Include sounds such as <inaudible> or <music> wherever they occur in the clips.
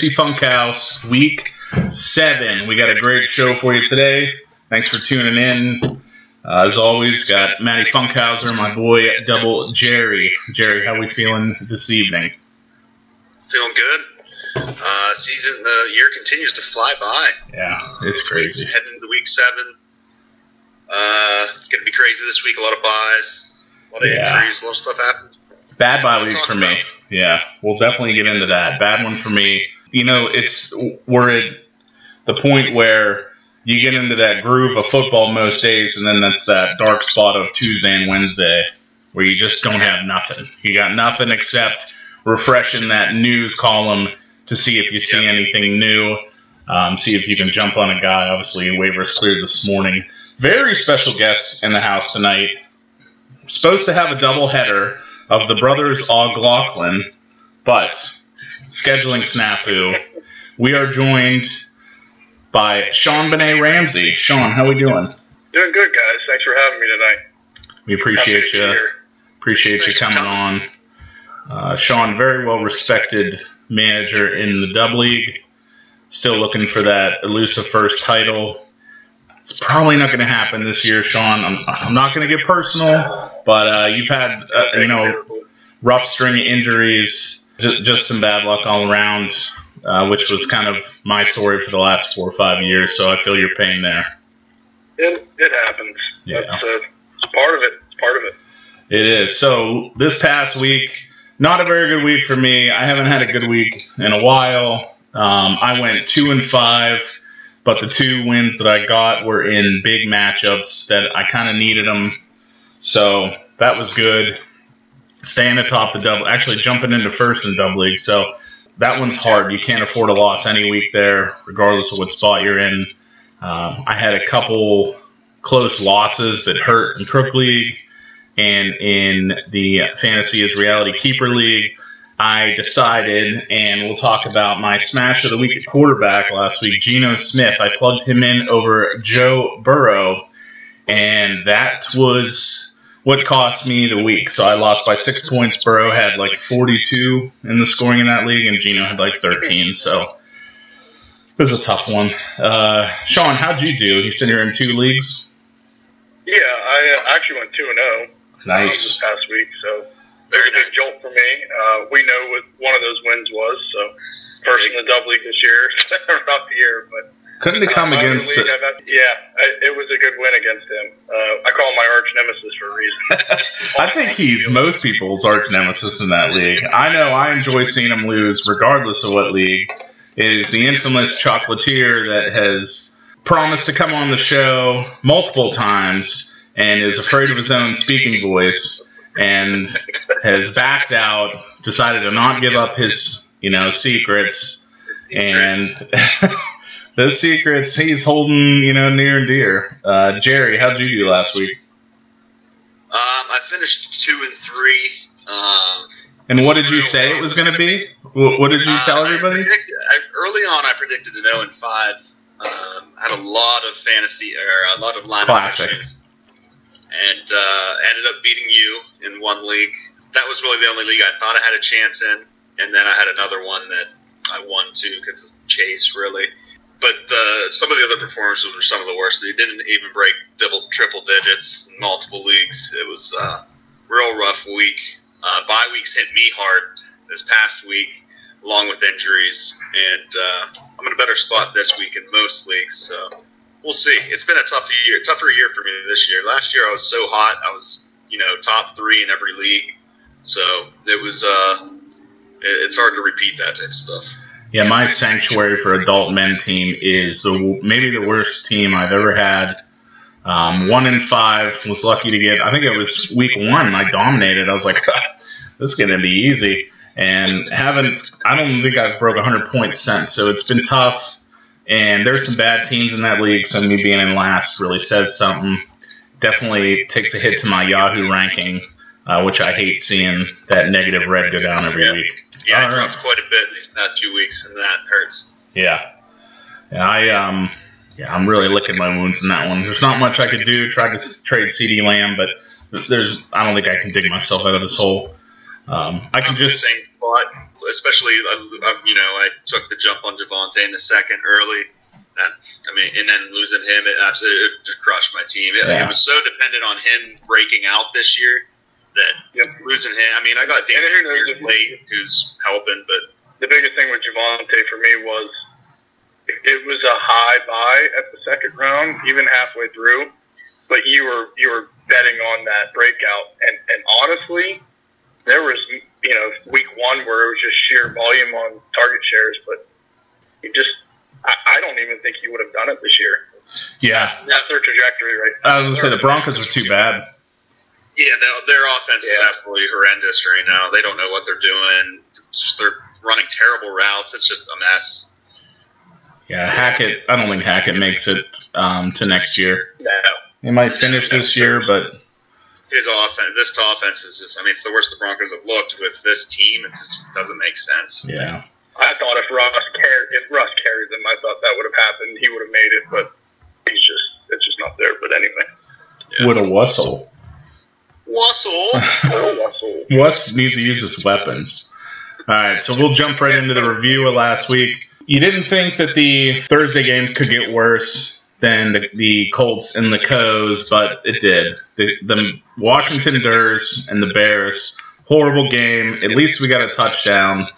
Fantasy Funkhaus, week seven. We got a great show for you today. Thanks for tuning in. Uh, as always, got Matty Funkhauser, my boy Double Jerry. Jerry, how we feeling this evening? Feeling good. Uh, season, the year continues to fly by. Yeah, it's crazy. Heading into week seven. Uh, it's gonna be crazy this week. A lot of byes, a lot of Yeah. injuries, a lot of stuff happened. Bad bye week for me. about. Yeah, we'll definitely get into that. Bad one for me. You know, it's we're at the point where you get into that groove of football most days, and then that's that dark spot of Tuesday and Wednesday where you just don't have nothing. You got nothing except refreshing that news column to see if you see anything new. Um, see if you can jump on a guy. Obviously, waivers cleared this morning. Very special guests in the house tonight. Supposed to have a double header of the brothers O'Glaughlin, but scheduling snafu. We are joined by Sean Benet Ramsey. Sean, how are we doing? Doing good, guys. Thanks for having me tonight. We appreciate you. Appreciate you Thanks for coming on. Uh, Sean, very well respected manager in the Dub League. Still looking for that elusive first title. It's probably not going to happen this year, Sean. I'm, I'm not going to get personal, but uh, you've had, uh, you know, rough string of injuries, just, just some bad luck all around, uh, which was kind of my story for the last four or five years. So I feel your pain there. It, it happens. Yeah. That's, uh, it's part of it. It's part of it. It is. So this past week, not a very good week for me. I haven't had a good week in a while. Um, I went two and five, but the two wins that I got were in big matchups that I kind of needed them. So that was good. Staying atop the double, actually jumping into first in double league. So that one's hard. You can't afford a loss any week there, regardless of what spot you're in. Um, I had a couple close losses that hurt in Crook League and in the Fantasy is Reality Keeper League. I decided, and we'll talk about my smash of the week at quarterback last week, Geno Smith. I plugged him in over Joe Burrow, and that was what cost me the week. So I lost by six points. Burrow had like 42 in the scoring in that league, and Geno had like 13. So it was a tough one. Uh, Sean, how'd you do? You said you're in two leagues. Yeah, I uh, actually went 2 and 0 um, this Nice. past week, so very big jolt for me. Uh, we know what one of those wins was, so first in the Dub League this year. <laughs> Rough year, but Couldn't have come uh, against. league yeah, it was a good win against him. Uh, I call him my arch nemesis for a reason. <laughs> I think he's most people's arch nemesis in that league. I know I enjoy seeing him lose, regardless of what league. It is the infamous chocolatier that has promised to come on the show multiple times and is afraid of his own speaking voice and has backed out, decided to not give up his, you know, secrets, and <laughs> those secrets he's holding, you know, near and dear. Uh, Jerry, how'd you do last week? Um, I finished two and three. Um, And what did you say it was going to be? What, did you uh, tell I everybody? predicted- I- early on, I predicted an 0 and 5. Um, had a lot of fantasy or a lot of lineup Classic. issues, and uh, ended up beating you in one league. That was really the only league I thought I had a chance in, and then I had another one that I won too because of Chase, really. But the, some of the other performances were some of the worst. They didn't even break double, triple digits in multiple leagues. It was a real rough week. Uh, bye weeks hit me hard this past week, along with injuries, and uh, I'm in a better spot this week in most leagues. So we'll see. It's been a tough year, tougher year for me this year. Last year I was so hot. I was, you know, top three in every league. So it was. Uh, it- it's hard to repeat that type of stuff. Yeah, my sanctuary for adult men team is the maybe the worst team I've ever had. Um, one in five was lucky to get. I think it was week one. I dominated. I was like, this is gonna be easy, and haven't. I don't think I've broke 100 points since. So it's been tough. And there's some bad teams in that league. So me being in last really says something. Definitely takes a hit to my Yahoo ranking, uh, which I hate seeing that negative red go down every week. Yeah, I All right. dropped quite a bit these past few weeks, and that hurts. Yeah. And I um yeah, I'm really licking my wounds in that one. There's not much I could do. Tried to trade CeeDee Lamb, but there's I don't think I can dig myself out of this hole. Um, I can just same spot, especially uh, you know I took the jump on Javonte in the second early. And, I mean, and then losing him, it absolutely it crushed my team. It, Yeah. it was so dependent on him breaking out this year that Yep. losing him. I mean, I got And who knows if- late, who's helping, but the biggest thing with Javonte for me was it, it was a high buy at the second round, even halfway through. But you were you were betting on that breakout, and and honestly, there was you know week one where it was just sheer volume on target shares, but you just I, I don't even think he would have done it this year. yeah. That's their trajectory, right? I was gonna say the Broncos are too bad. Yeah, their, their offense is Yeah. absolutely horrendous right now. They don't know what they're doing. Just- They're running terrible routes. It's just a mess. Yeah, Hackett. I don't think Hackett makes it um, to next year. No. He might finish this year, but His offense, this offense is just. I mean, it's the worst the Broncos have looked with this team. It just doesn't make sense. yeah, I thought if Russ car- if Russ carried them, I thought that would have happened. He would have made it, but he's just it's just not there. But anyway, Yeah. with a Russell. <laughs> Wuss needs to use his weapons. All right, so we'll jump right into the review of last week. You didn't think that the Thursday games could get worse than the, the Colts and the Coes, but it did. The, the Washington Durs and the Bears, horrible game. At least we got a touchdown,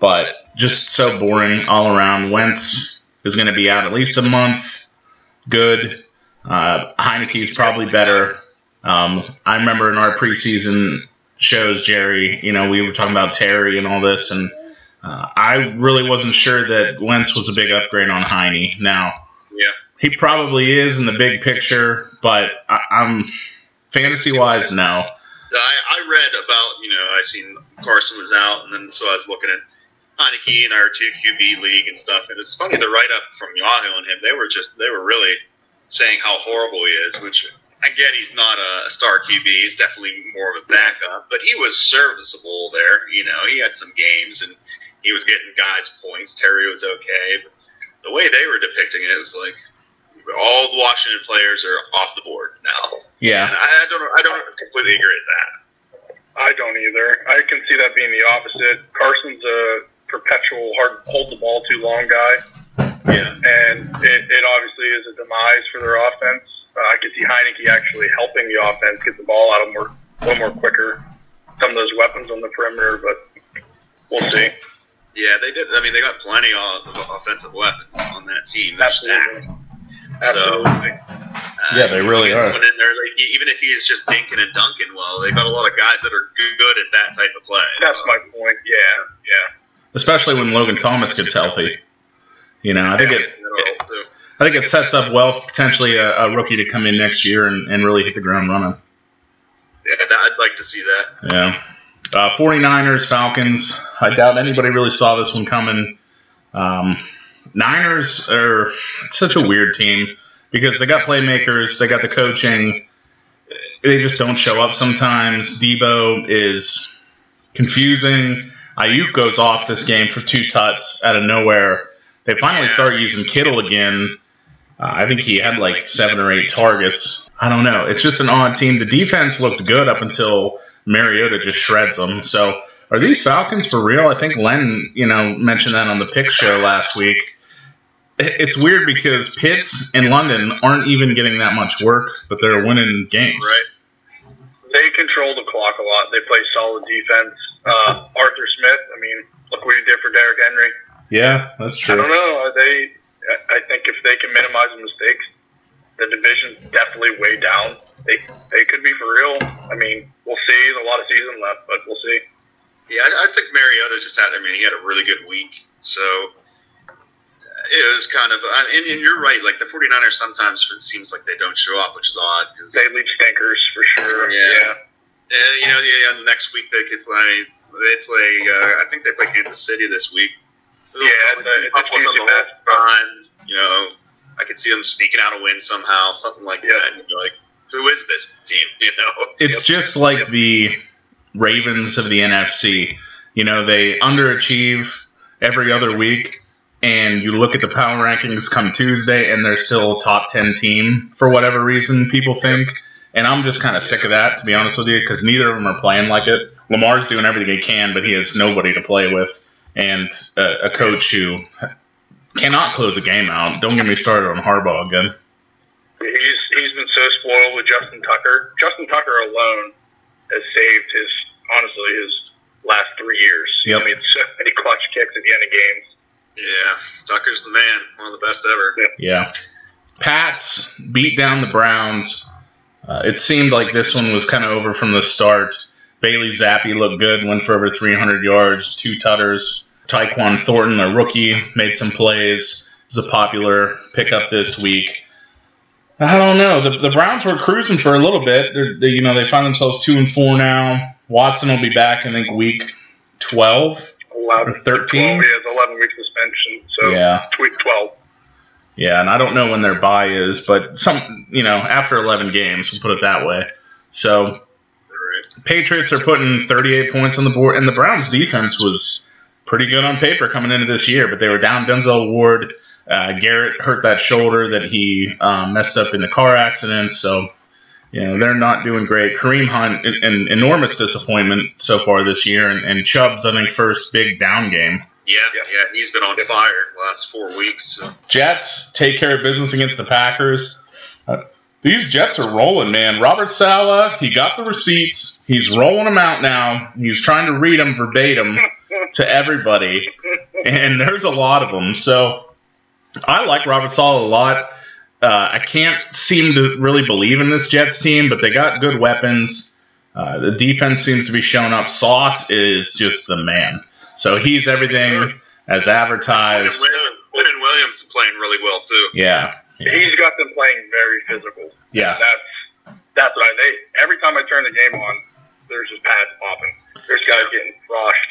but just so boring all around. Wentz is going to be out at least a month. Good. Uh, is probably better. Um, I remember in our preseason shows, Jerry, you know, we were talking about Terry and all this, and uh, I really wasn't sure that Wentz was a big upgrade on Heine. Now, Yeah. he probably is in the big picture, but I, I'm fantasy wise, no. I, I read about, you know, I seen Carson was out, and then so I was looking at Heinicke and our two QB league and stuff. And it's funny the write up from Yahoo and him. They were just they were really saying how horrible he is, which I get he's not a star QB. He's definitely more of a backup, but he was serviceable there. You know, he had some games and he was getting guys points. Terry was okay, but the way they were depicting it, it was like all the Washington players are off the board now. And Yeah, I don't I don't completely agree with that. I don't either. I can see that being the opposite. Carson's a perpetual hard hold the ball too long guy, Yeah. and it, it obviously is a demise for their offense. Uh, I could see Heinicke actually helping the offense get the ball out of more a little more quicker. Some of those weapons on the perimeter, but we'll see. Yeah, they did. I mean, they got plenty of of offensive weapons on that team. They're Absolutely. stacked. Absolutely. Uh, Yeah, they really are. Going in there, like, even if he's just dinking and dunking well, they got a lot of guys that are good good at that type of play. That's my point. Yeah, yeah. especially when Logan Thomas gets healthy. You know, I think it. Yeah, so- I think it sets up well for potentially a, a rookie to come in next year and, and really hit the ground running. yeah, I'd like to see that. Yeah. Uh, 49ers, Falcons. I doubt anybody really saw this one coming. Um, Niners are such a weird team because they got playmakers, they got the coaching. They just don't show up sometimes. Deebo is confusing. Aiyuk goes off this game for two tuts out of nowhere. They finally start using Kittle again. Uh, I think he had like seven or eight targets. I don't know. It's just an odd team. The defense looked good up until Mariota just shreds them. So are these Falcons for real? I think Len, you know, mentioned that on the pick show last week. It's weird because Pitts and London aren't even getting that much work, but they're winning games. Right? They control the clock a lot. They play solid defense. Uh, Arthur Smith. I mean, look what he did for Derrick Henry. Yeah, that's true. I don't know. Are They, I- think if they can minimize the mistakes, the division's definitely way down. They, they could be for real. I mean, we'll see. There's a lot of season left, but we'll see. Yeah, I, I think Mariota just had. I mean, he had a really good week, so uh, it was kind of. uh, And, and you're right. Like the 49ers sometimes it seems like they don't show up, which is odd because They leave stinkers for sure. Yeah. yeah. Uh, you know, yeah, and next week they could play. They play. Uh, I think they play Kansas City this week. They'll Yeah, it's it's a up with them juicy the whole time. You know, I could see them sneaking out a win somehow, something like Yeah. that. And you're like, who is this team? <laughs> You know, It's just like the Ravens of the NFC. You know, they underachieve every other week, and you look at the power rankings come Tuesday, and they're still a top 10 team for whatever reason people think. And I'm just kind of sick of that, to be honest with you, because neither of them are playing like it. Lamar's doing everything he can, but he has nobody to play with, and a, a coach who cannot close a game out. Don't get me started on Harbaugh again. He's he's been so spoiled with Justin Tucker. Justin Tucker alone has saved his honestly his last three years. Yep. I mean, so many clutch kicks at the end of games. Yeah, Tucker's the man, one of the best ever. Yeah. Pats beat down the Browns. Uh, it seemed like this one was kind of over from the start. Bailey Zappe looked good, went for over 300 yards, two tutters. Tyquan Thornton, a rookie, made some plays. Was a popular pickup this week. I don't know. The, the Browns were cruising for a little bit. They're, you know, they find themselves two and four now. Watson will be back, I think, week 12 Allowed or 13. 12, he has 11 week suspension, so Yeah. tweet 12. Yeah, and I don't know when their buy is, but some, you know, after 11 games, we'll put it that way. So. Patriots are putting 38 points on the board, and the Browns' defense was pretty good on paper coming into this year, but they were down Denzel Ward. Uh, Garrett hurt that shoulder that he um, messed up in the car accident, so, you know, they're not doing great. Kareem Hunt, an, an enormous disappointment so far this year, and, and Chubb's, I think, first big down game. Yeah, Yeah. yeah, he's been on fire the last four weeks. So. Jets take care of business against the Packers. Uh, these Jets are rolling, man. Robert Saleh, he got the receipts. He's rolling them out now. He's trying to read them verbatim <laughs> to everybody, and there's a lot of them. So I like Robert Saleh a lot. Uh, I can't seem to really believe in this Jets team, but they got good weapons. Uh, the defense seems to be showing up. Sauce is just the man. So he's everything as advertised. Quinn Williams playing really well too. Yeah. Yeah. He's got them playing very physical. Yeah. That's that's what I they every time I turn the game on, there's just pads popping. There's guys getting crushed.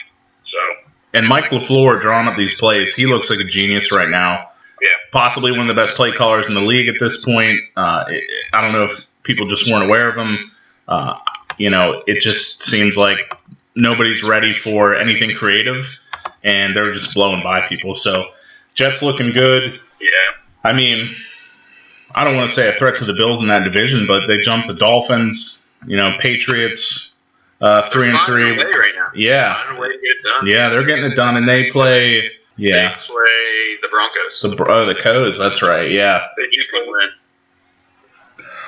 So And Mike LaFleur drawing up these plays, he looks like a genius right now. Yeah. Possibly one of the best play callers in the league at this point. Uh, I don't know if people just weren't aware of him. Uh, you know, it just seems like nobody's ready for anything creative, and they're just blowing by people. So, Jets looking good. yeah. I mean, I don't want to say a threat to the Bills in that division, but they jumped the Dolphins. You know, Patriots, uh, three and three. right now. Yeah, Finding a get it done. yeah, they're getting it done, and they play. Yeah, They play the Broncos. the oh, the Coes. That's right. Yeah, They Easy win.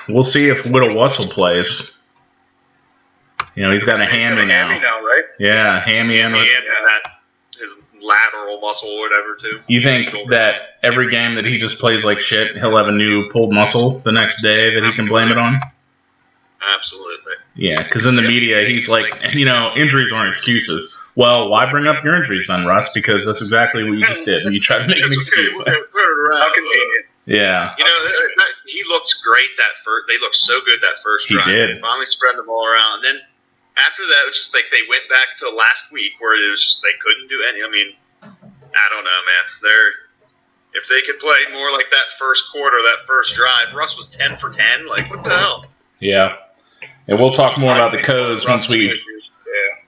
we'll see if Whittle Wussel plays. You know, he's got a hammy now. Hammy now, right? Yeah, hammy and. And that his lateral muscle or whatever too. You think that every game that he just plays like shit, he'll have a new pulled muscle the next day that he can blame it on? Absolutely. Yeah, because in the media, he's like, you know, injuries aren't excuses. Well, why bring up your injuries then, Russ? Because that's exactly what you just did. You try to make an It's okay. excuse. We'll get- put it around. How convenient. Yeah, You know, that- that- he looked great that first. They looked so good that first He drive. did. They finally spread the ball around. And then after that, it was just like they went back to last week where it was just they couldn't do any. I mean, I don't know, man. They're if they could play more like that first quarter, that first drive. Russ was ten for ten. Like what the hell? yeah. And we'll talk more about the Codes once we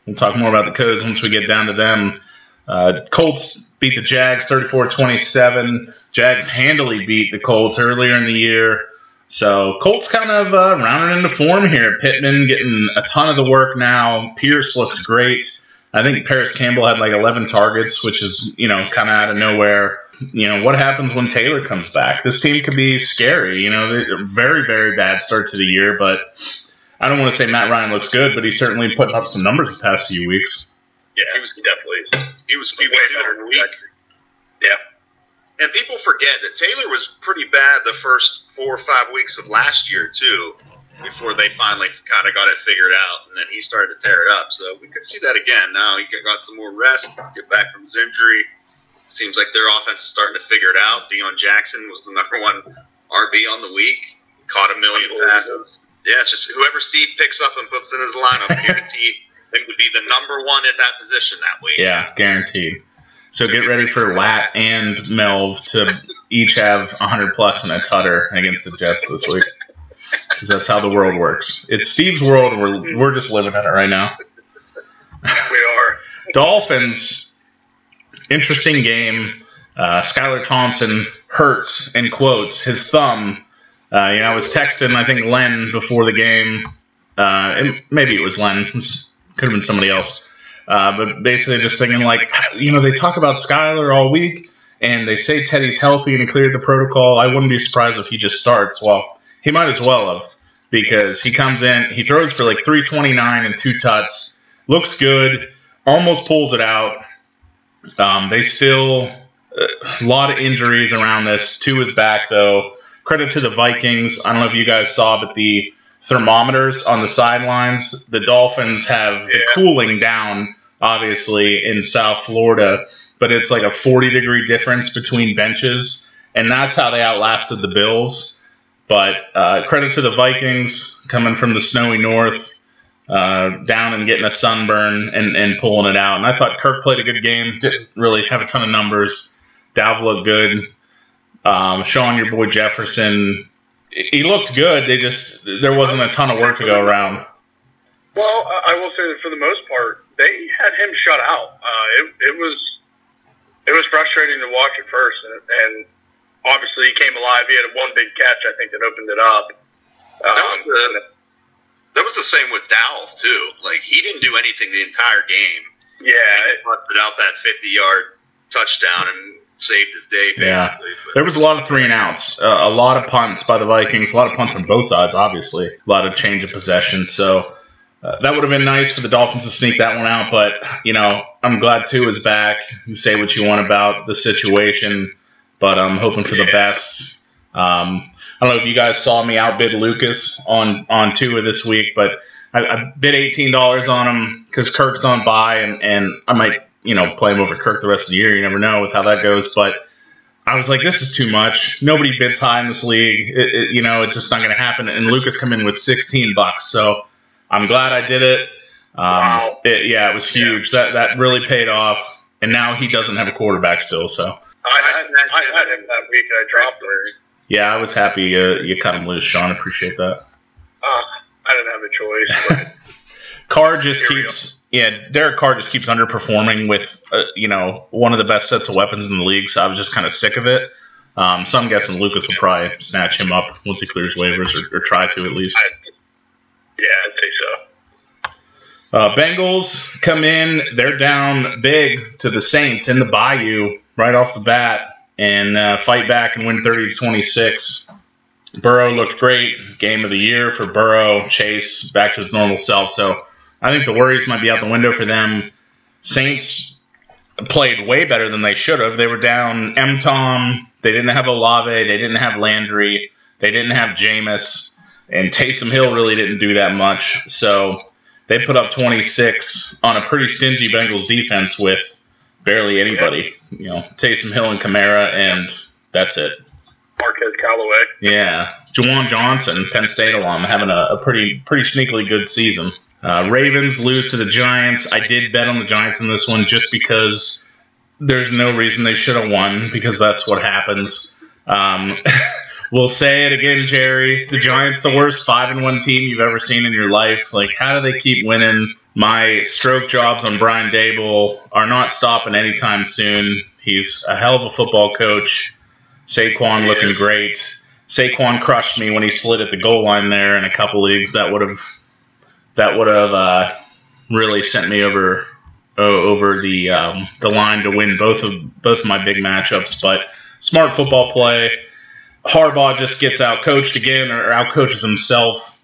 We'll talk more about the Codes once we get down to them. Uh, Colts beat the Jags 34-27. Jags handily beat the Colts earlier in the year. So Colts kind of uh, rounding into form here. Pittman getting a ton of the work now. Pierce looks great. I think Parris Campbell had like 11 targets, which is, you know, kind of out of nowhere. You know, what happens when Taylor comes back? This team could be scary. You know, very, very bad start to the year, but I don't want to say Matt Ryan looks good, but he's certainly putting up some numbers the past few weeks. Yeah, He was- definitely. He was Way QB better than week. Yeah. And people forget that Taylor was pretty bad the first four or five weeks of last year too, before they finally kind of got it figured out, and then he started to tear it up. So we could see that again. Now he got some more rest, get back from his injury. Seems like their offense is starting to figure it out. Deon Jackson was the number one RB on the week, caught a million passes. Yeah, it's just whoever Steve picks up and puts in his lineup, <laughs> guaranteed they would be the number one at that position that week. Yeah, guaranteed. So get ready for Lat and Melv to <laughs> each have 100 and a tutter against the Jets this week. Because that's how the world works. It's Steve's world, and we're, we're just living in it right now. We are. Dolphins, interesting game. uh, Skylar Thompson hurts in quotes his thumb. Uh, you know, I was texting I think Len before the game. Uh, maybe it was Len. It was, could have been somebody else. Uh, but basically, just thinking like, you know, they talk about Skylar all week, and they say Teddy's healthy and he cleared the protocol. I wouldn't be surprised if he just starts. Well, he might as well have because he comes in, he throws for like 329 and two tuts, looks good, almost pulls it out. Um, they still a lot of injuries around this to his back though. Credit to the Vikings. I don't know if you guys saw, but the thermometers on the sidelines, the Dolphins have the cooling down obviously in South Florida, but it's like a 40 degree difference between benches, and that's how they outlasted the Bills. But uh, credit to the Vikings coming from the snowy north, uh, down and getting a sunburn and, and pulling it out. And I thought Kirk played a good game. Didn't really have a ton of numbers. Dalv looked good. Um, Sean, your boy Jefferson, he looked good. They just there wasn't a ton of work to go around. Well, I will say that for the most part, they had him shut out. Uh, it, it was it was frustrating to watch at first, and, and obviously he came alive. He had one big catch, I think, that opened it up. Um, that, was the, that was the same with Dalv too. Like he didn't do anything the entire game. Yeah, he busted out that fifty-yard touchdown and saved his day. Basically. Yeah, there was a lot of three and outs, uh, a lot of punts by the Vikings, a lot of punts on both sides. Obviously, a lot of change of possession. So. Uh, that would have been nice for the Dolphins to sneak that one out, but you know I'm glad Tua is back. You say what you want about the situation, but I'm hoping for the best. Um, I don't know if you guys saw me outbid Lucas on on Tua this week, but I, I bid eighteen dollars on him because Kirk's on buy, and and I might you know, play him over Kirk the rest of the year. You never know with how that goes. But I was like, this is too much. Nobody bids high in this league. It, it, you know, it's just not going to happen. And Lucas come in with 16 bucks. So I'm glad I did it. Um, wow. It, yeah, it was huge. Yeah. That that really paid off. And now he doesn't have a quarterback still. So I, I, I had him that week. I dropped him. Yeah, I was happy uh, you cut him loose, Sean. Appreciate that. Uh, I didn't have a choice. <laughs> Carr just keeps yeah, Derek Carr just keeps underperforming with uh, you know one of the best sets of weapons in the league. So I was just kind of sick of it. Um, so I'm guessing Lucas will probably snatch him up once he clears waivers, or, or try to at least. Yeah, I'd say so. Uh, Bengals come in, they're down big to the Saints in the Bayou right off the bat, and uh, fight back and win 30 to 26. Burrow looked great, game of the year for Burrow. Chase back to his normal self. So I think the worries might be out the window for them. Saints played way better than they should have. They were down M. Tom. They didn't have Olave. They didn't have Landry. They didn't have Jameis. And Taysom Hill really didn't do that much. So they put up 26 on a pretty stingy Bengals defense with barely anybody. You know, Taysom Hill and Kamara, and that's it. Marquez Callaway. Yeah, Juwan Johnson, Penn State alum, having a, a pretty pretty sneakily good season. Uh, Ravens lose to the Giants. I did bet on the Giants in this one just because there's no reason they should have won because that's what happens. Um, <laughs> we'll say it again, Jerry. The Giants, the worst five and one team you've ever seen in your life. Like, how do they keep winning? My stroke jobs on Brian Daboll are not stopping anytime soon. He's a hell of a football coach. Saquon looking great. Saquon crushed me when he slid at the goal line there in a couple leagues. That would have that would have uh, really sent me over over the um, the line to win both of both my big matchups. But smart football play. Harbaugh just gets out coached again or out coaches himself.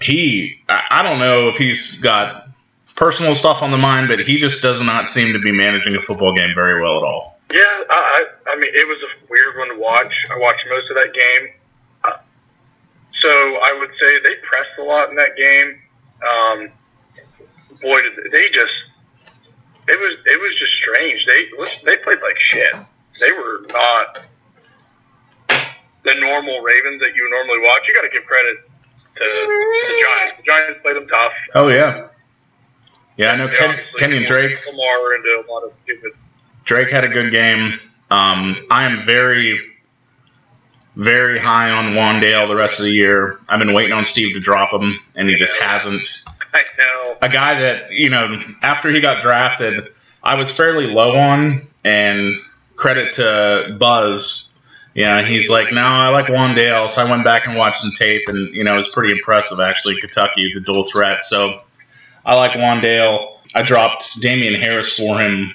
He, I don't know if he's got personal stuff on the mind, but he just does not seem to be managing a football game very well at all. Yeah, I, I mean, it was a weird one to watch. I watched most of that game. Uh, so I would say they pressed a lot in that game um, boy, did they just it was it was just strange. They they played like shit. They were not the normal Ravens that you normally watch. You got to give credit to the Giants. The Giants played them tough. Oh yeah, yeah. I know Ken, Kenyon Drake. Lamar into a lot of stupid. Drake had a good game. Um, I am very very high on Wan'Dale the rest of the year. I've been waiting on Steve to drop him, and he just hasn't. <laughs> I know. A guy that, you know, after he got drafted, I was fairly low on, and credit to Buzz. Yeah, he's like, no, I like Wan'Dale. So I went back and watched some tape, and you know, it was pretty impressive actually. Kentucky, the dual threat. So I like Wan'Dale. I dropped Damien Harris for him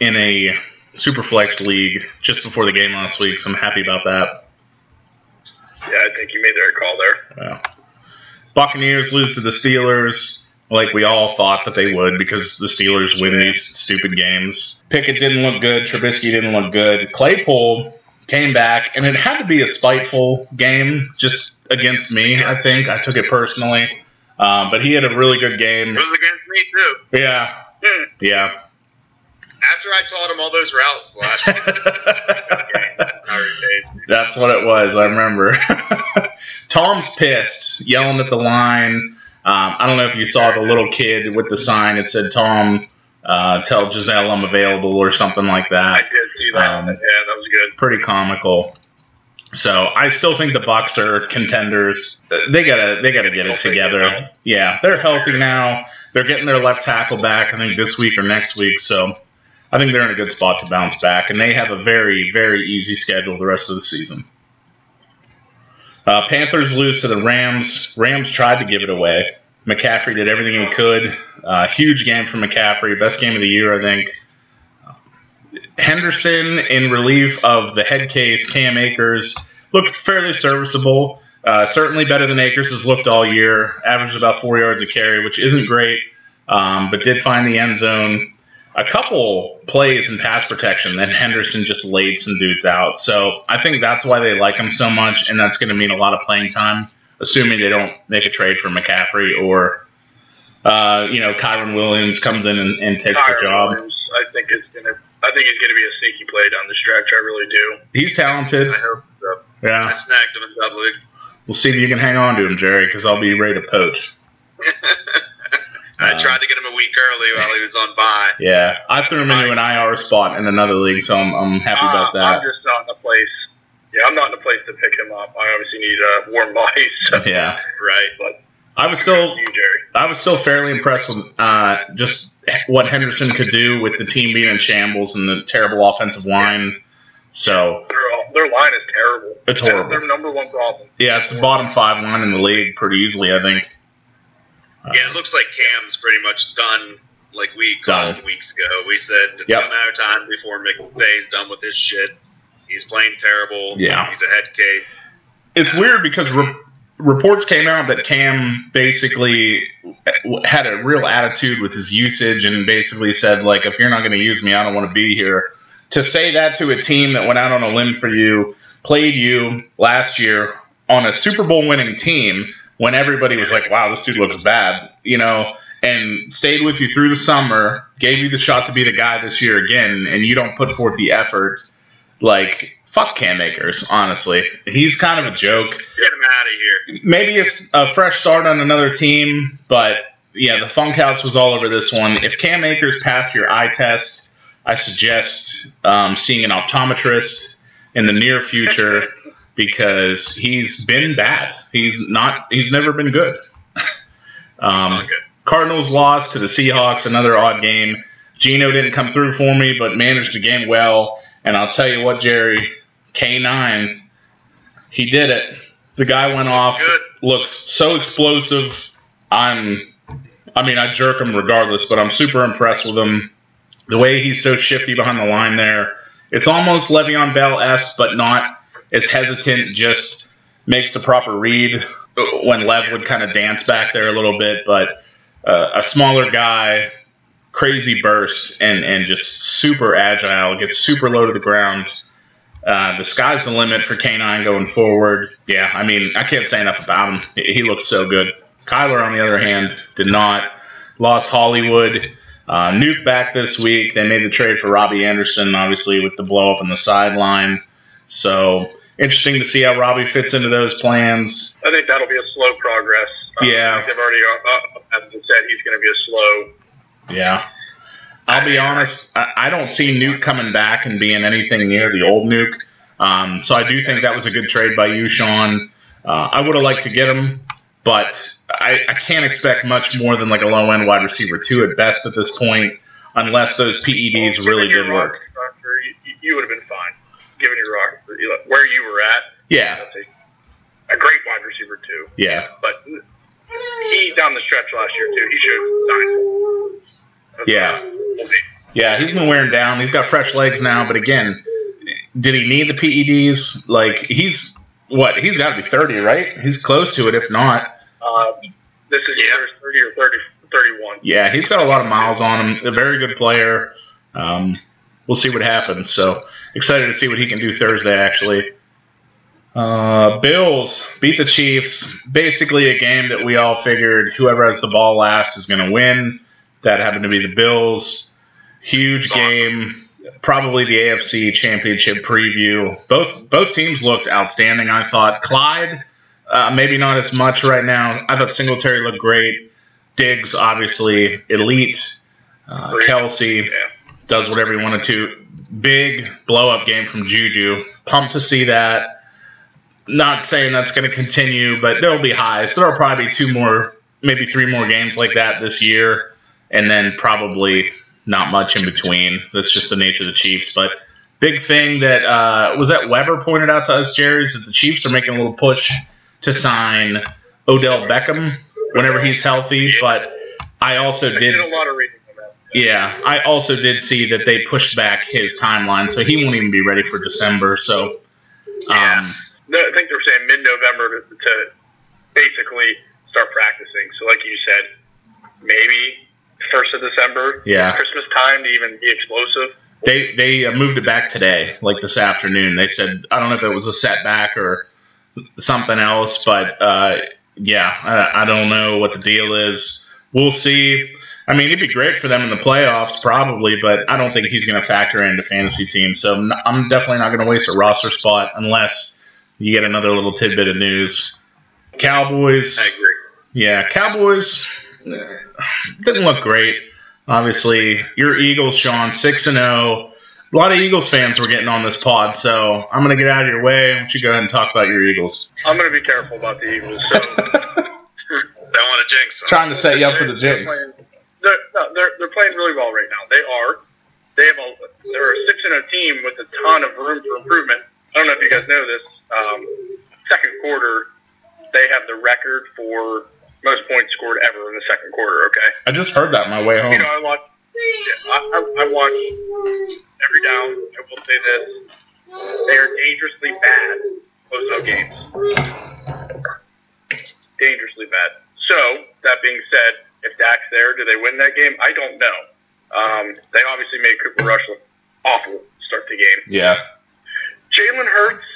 in a Superflex league just before the game last week, so I'm happy about that. Yeah, I think you made the right call there. Yeah. Buccaneers lose to the Steelers like we all thought that they would because the Steelers win these stupid games. Pickett didn't look good. Trubisky didn't look good. Claypool came back, and it had to be a spiteful game just against me, I think. I took it personally. Um, but he had a really good game. It was against me too. Yeah. Hmm. Yeah. After I taught him all those routes last game, That's what it was. I remember. <laughs> Tom's pissed, yelling at the line. Um, I don't know if you saw the little kid with the sign. It said, "Tom, uh, tell Gisele I'm available" or something like that. I that. did see that. Um, yeah, that was good. Pretty comical. So I still think the Bucs are contenders. They gotta they gotta get it together. Yeah, they're healthy now. They're getting their left tackle back. I think this week or next week. So I think they're in a good spot to bounce back, and they have a very very easy schedule the rest of the season. Uh, Panthers lose to the Rams. Rams tried to give it away. McCaffrey did everything he could. Uh, huge game for McCaffrey. Best game of the year, I think. Henderson, in relief of the head case, Cam Akers, looked fairly serviceable. Uh, certainly better than Akers has looked all year. Averaged about four yards a carry, which isn't great, um, but did find the end zone. A couple plays in pass protection, then Henderson just laid some dudes out. So I think that's why they like him so much, and that's going to mean a lot of playing time, assuming they don't make a trade for McCaffrey or, uh, you know, Kyren Williams comes in and, and takes Tyron the job. Williams, I think is gonna. I think he's gonna be a sneaky play down the stretch. I really do. He's talented. I hope so. I snagged him in double league. We'll see if you can hang on to him, Jerry, because I'll be ready to poach. <laughs> I Uh, tried to get him a week early while he was on bye. Yeah, I threw him into an IR spot in another league, so I'm, I'm happy about Uh, that. I'm just not in a place. Yeah, I'm not in a place to pick him up. I obviously need uh, warm body. <laughs> So, Yeah, Right. but I was still you. I was still fairly impressed with uh, just what Henderson could do with the team being in shambles and the terrible offensive line. So Their, their line is terrible. It's That's horrible. their number one problem. yeah, it's the bottom five line in the league pretty easily, I think. Yeah, it looks like Cam's pretty much done. Like we called Done. weeks ago, we said it's Yep. a matter of time before McVay's done with his shit. He's playing terrible. Yeah. he's a head case. It's weird because re- reports came out that Cam basically had a real attitude with his usage and basically said like, if you're not going to use me, I don't want to be here. To say that to a team that went out on a limb for you, played you last year on a Super Bowl winning team when everybody was like, wow, this dude looks bad, you know, and stayed with you through the summer, gave you the shot to be the guy this year again, and you don't put forth the effort, like, fuck Cam Akers, honestly. He's kind of a joke Get him out of here. maybe it's a fresh start on another team, but yeah, the funk house was all over this one. If Cam Akers passed your eye test, I suggest um, seeing an optometrist in the near future because he's been bad. He's not. He's never been good. Um. Cardinals lost to the Seahawks, another odd game. Geno didn't come through for me, but managed the game well. And I'll tell you what, Jerry, K9, he did it. The guy went off, Good. looks so explosive. I'm, I mean, I jerk him regardless, but I'm super impressed with him. The way he's so shifty behind the line there. It's almost Le'Veon Bell esque, but not as hesitant, just makes the proper read when Lev would kind of dance back there a little bit, but uh, a smaller guy, crazy burst, and, and just super agile, gets super low to the ground. Uh, the sky's the limit for K9 going forward. Yeah, I mean, I can't say enough about him. He he looks so good. Kyler, on the other hand, did not. Lost Hollywood. Uh, Nuke back this week. They made the trade for Robbie Anderson, obviously, with the blow up on the sideline. So, interesting to see how Robbie fits into those plans. I think that'll be a slow progress. Uh, Yeah. They've already, uh, uh, as I said, he's going to be a slow. Yeah. I'll be honest, I, I don't see Nuke coming back and being anything near the old Nuke. Um, so I do think that was a good trade by you, Sean. Uh, I would have liked to get him, but I, I can't expect much more than like a low end wide receiver two at best at this point, unless those PEDs really did work. roster structure, You, you would have been fine, given your rock where you were at. Yeah, That's a, a great wide receiver too. yeah, But he down the stretch last year too. He showed signs. Yeah. We'll see. yeah. He's been wearing down. He's got fresh legs now, but again, did he need the PEDs? Like he's what? He's got to be thirty, right? He's close to it, if not. Uh, this is Yeah. either 30 or 30, 31. Yeah, he's got a lot of miles on him. A very good player. Um, we'll see what happens. So excited to see what he can do Thursday. Actually, uh, Bills beat the Chiefs. Basically, a game that we all figured whoever has the ball last is going to win. That happened to be the Bills. Huge game. Probably the AFC Championship preview. Both both teams looked outstanding. I thought Clyde, uh, maybe not as much right now. I thought Singletary looked great. Diggs, obviously elite. Uh, Kelce Yeah. Does whatever he wanted to. Big blow up game from Juju. Pumped to see that. Not saying that's going to continue, but there will be highs. There will probably be two more, maybe three more games like that this year, and then probably not much in between. That's just the nature of the Chiefs. But big thing that uh, was that Weber pointed out to us, Jerry, is that the Chiefs are making a little push to sign Odell Beckham whenever he's healthy. But I also I did did a lot of reading on that. Yeah, I also did see that they pushed back his timeline, so he won't even be ready for December. So, um, No, I think they're saying mid-November to, to basically start practicing. So, like you said, maybe first of December, Yeah. Christmas time to even be explosive. they they uh, moved it back today, like this afternoon. They said I don't know if it was a setback or something else, but uh, yeah, I, I don't know what the deal is. We'll see. I mean, it'd be great for them in the playoffs, probably, but I don't think he's going to factor into fantasy teams. So I'm, definitely not going to waste a roster spot unless you get another little tidbit of news. Cowboys. I agree. Yeah, Cowboys didn't look great. Obviously, your Eagles, Sean, six and zero. A lot of Eagles fans were getting on this pod, so I'm gonna get out of your way. Why don't you go ahead and talk about your Eagles? I'm going to be careful about the Eagles. So, <laughs> Don't want to jinx them. Trying to set you up for the They're jinx. They're, no, they're, they're playing really well right now. They are. They have a they're a six and a team with a ton of room for improvement. I don't know if you guys know this. Um, second quarter, they have the record for most points scored ever in the second quarter. Okay. I just heard that on my way home. You know, I watch. Yeah, I, I, I watch every down. I will say this: they are dangerously bad close-out games. Dangerously bad. So that being said, if Dak's there, do they win that game? I don't know. Um, they obviously made Cooper Rush look awful start the game. Yeah, Jalen Hurts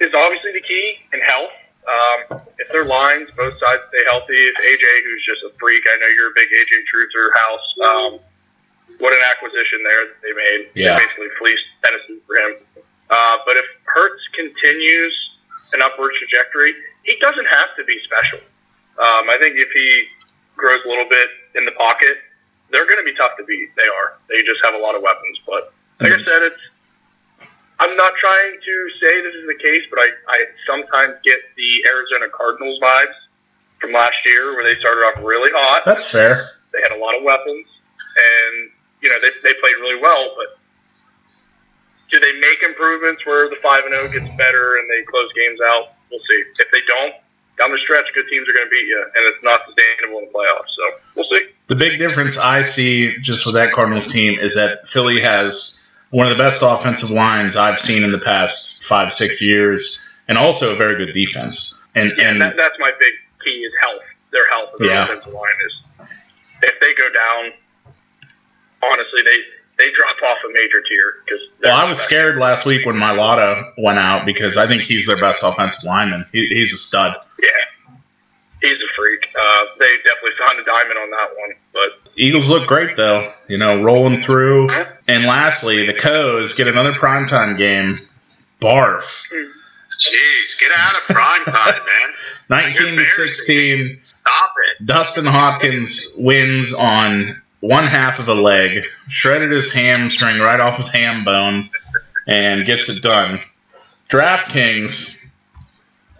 is obviously the key in health. Um, if their lines, both sides stay healthy, if AJ, who's just a freak, I know you're a big AJ Truther house. Um, what an acquisition there that they made. Yeah. They basically fleeced Tennessee for him. Uh, but if Hurts continues an upward trajectory, he doesn't have to be special. Um, I think if he grows a little bit in the pocket, they're going to be tough to beat. They are. They just have a lot of weapons. But like I mm-hmm. said, it's I'm not trying to say this is the case, but I, I sometimes get the Arizona Cardinals vibes from last year where they started off really hot. that's fair. They had a lot of weapons, and you know they, they played really well. But do they make improvements where the five and zero gets better and they close games out? We'll see. If they don't, down the stretch, good teams are going to beat you, and it's not sustainable in the playoffs. So we'll see. The big difference I see just with that Cardinals team is that Philly has one of the best offensive lines I've seen in the past five, six years, and also a very good defense. And Yeah, and that, that's my big key is health. Their health of their Yeah. offensive line is if they go down, honestly, they they drop off a major tier because. well, I was scared last week when my Mailata went out because I think he's their best offensive lineman. He, he's a stud. Yeah, he's a freak. Uh, they definitely found a diamond on that one, but Eagles look great though, you know, rolling through. And lastly, the Coes get another primetime game. Barf. Jeez, get out of prime time, man. <laughs> 19 to 16. Stop it. Dustin Hopkins wins on one half of a leg, shredded his hamstring right off his ham bone, and gets it done. DraftKings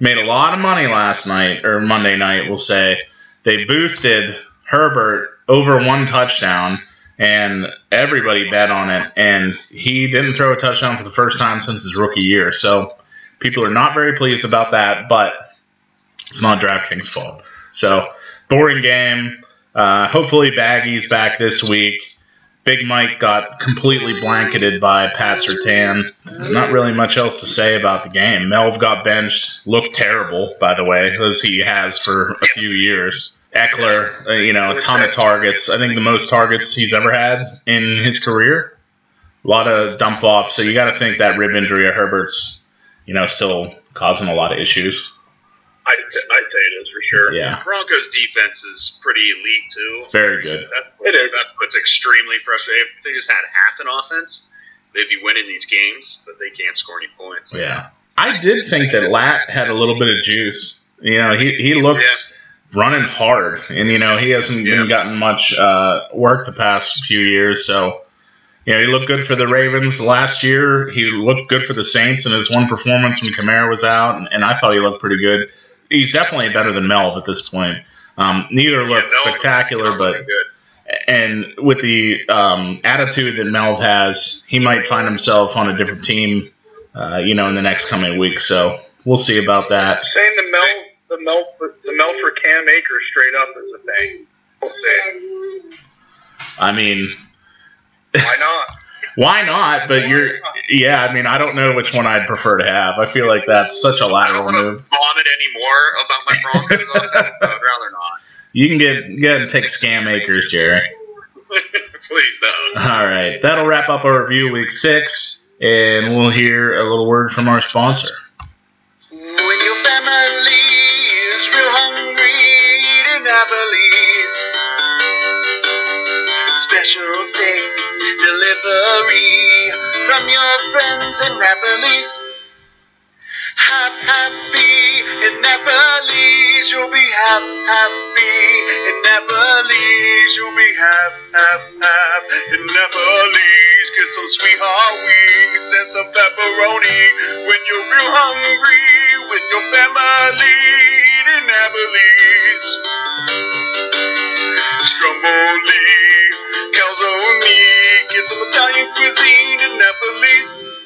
made a lot of money last night, or Monday night, we'll say. They boosted Herbert over one touchdown, and everybody bet on it. And he didn't throw a touchdown for the first time since his rookie year. So people are not very pleased about that, but it's not DraftKings' fault. So boring game. Uh, hopefully, Baggy's back this week. Big Mike got completely blanketed by Pat Surtain. Not really much else to say about the game. Melv got benched, looked terrible, by the way, as he has for a few years. Ekeler, uh, you know, a ton of targets. I think the most targets he's ever had in his career. A lot of dump offs. So you got to think that rib injury of Herbert's, you know, still causing a lot of issues. I'd, I'd say it sure. Yeah, Broncos defense is pretty elite too. it's very good. That, It is. that's what's extremely frustrating. If they just had half an offense, they'd be winning these games, but they can't score any points. Yeah. I did think that Lat had a little bit of juice. You know, he, he looked Yeah. running hard, and you know he hasn't Yeah. been gotten much uh, work the past few years. So, you know, he looked good for the Ravens last year. He looked good for the Saints in his one performance when Kamara was out, and, and I thought he looked pretty good. He's definitely better than Melv at this point. Um, neither look Yeah, Melv- spectacular, but and with the um, attitude that Melv has, he might find himself on a different team, uh, you know, in the next coming week. So we'll see about that. Saying the Mel, the Mel, the Mel for Cam Akers straight up is a thing. We'll. I mean, Why not? <laughs> why not? But you're, yeah. I mean, I don't know which one I'd prefer to have. I feel like that's such a I don't lateral want to move. vomit anymore about my Broncos <laughs> I'd rather not. You can get get and take scam acres, Jerry. <laughs> Please don't. All right, that'll wrap up our review week six, and we'll hear a little word from our sponsor. When your family is real hungry, eat in Applebee's. Special steak delivery from your friends in Applebee's. Hap happy in Applebee's, you'll be hap happy in Applebee's, you'll be hap hap hap in Applebee's. Get some sweetheart wings and some pepperoni when you're real hungry with your family. In Applebee's. Stromboli, calzone, get some Italian cuisine in Applebee's.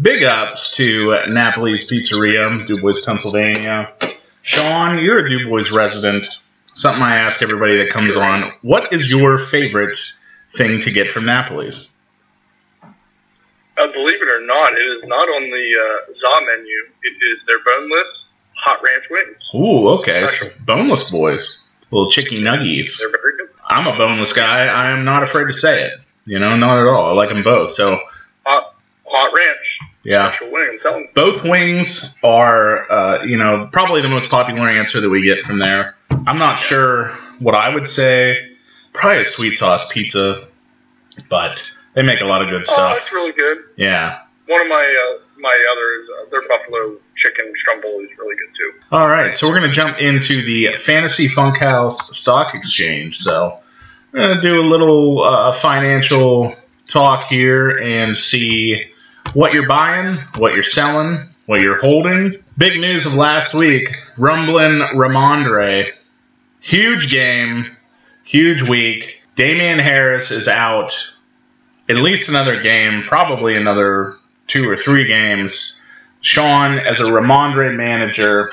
Big ups to Napoli's Pizzeria, DuBois, Pennsylvania. Sean, you're a DuBois resident. Something I ask everybody that comes on. What is your favorite thing to get from Napoli's? Uh, believe it or not, it is not on the uh, ZA menu. It is their boneless hot ranch wings. Ooh, okay. boneless boys. Little chicky nuggies. They're very good. I'm a boneless guy. I am not afraid to say it. You know, not at all. I like them both. So, Hot, hot ranch. yeah. Actual wing. I'm telling you. Both wings are, uh, you know, probably the most popular answer that we get from there. I'm not sure what I would say. Probably a sweet sauce pizza, but they make a lot of good stuff. Oh, stuff. that's really good. Yeah. One of my uh, my others, uh, their buffalo chicken stromboli is really good too. All right, so we're going to jump into the Fantasy Funkhaus Stock Exchange. So I'm going to do a little uh, financial talk here and see what you're buying, what you're selling, what you're holding. Big news of last week Rumblin' Rhamondre. Huge game, huge week. Damien Harris is out at least another game, probably another two or three games. Sean, as a Rhamondre manager,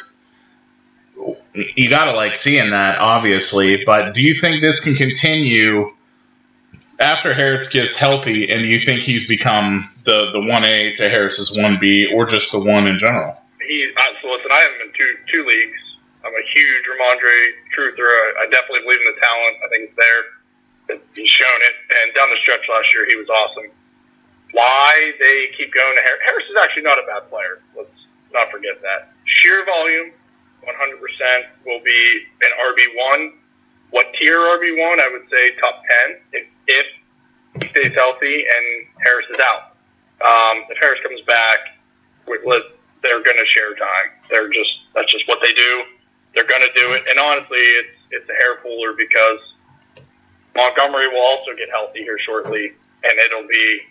you gotta like seeing that, obviously. But do you think this can continue after Harris gets healthy, and you think he's become the the one A to Harris's one B, or just the one in general? He, uh, so listen, I have him in two two leagues. I'm a huge Rhamondre truther. I, I definitely believe in the talent. I think it's there. He's shown it, and down the stretch last year, he was awesome. Why they keep going to Harris? Harris is actually not a bad player. Let's not forget that. Sheer volume, 100% will be an RB1. What tier RB1? I would say top 10 if, if he stays healthy and Harris is out. Um, if Harris comes back, they're going to share time. They're just that's just what they do. They're going to do it. And honestly, it's it's a hair puller because Montgomery will also get healthy here shortly, and it'll be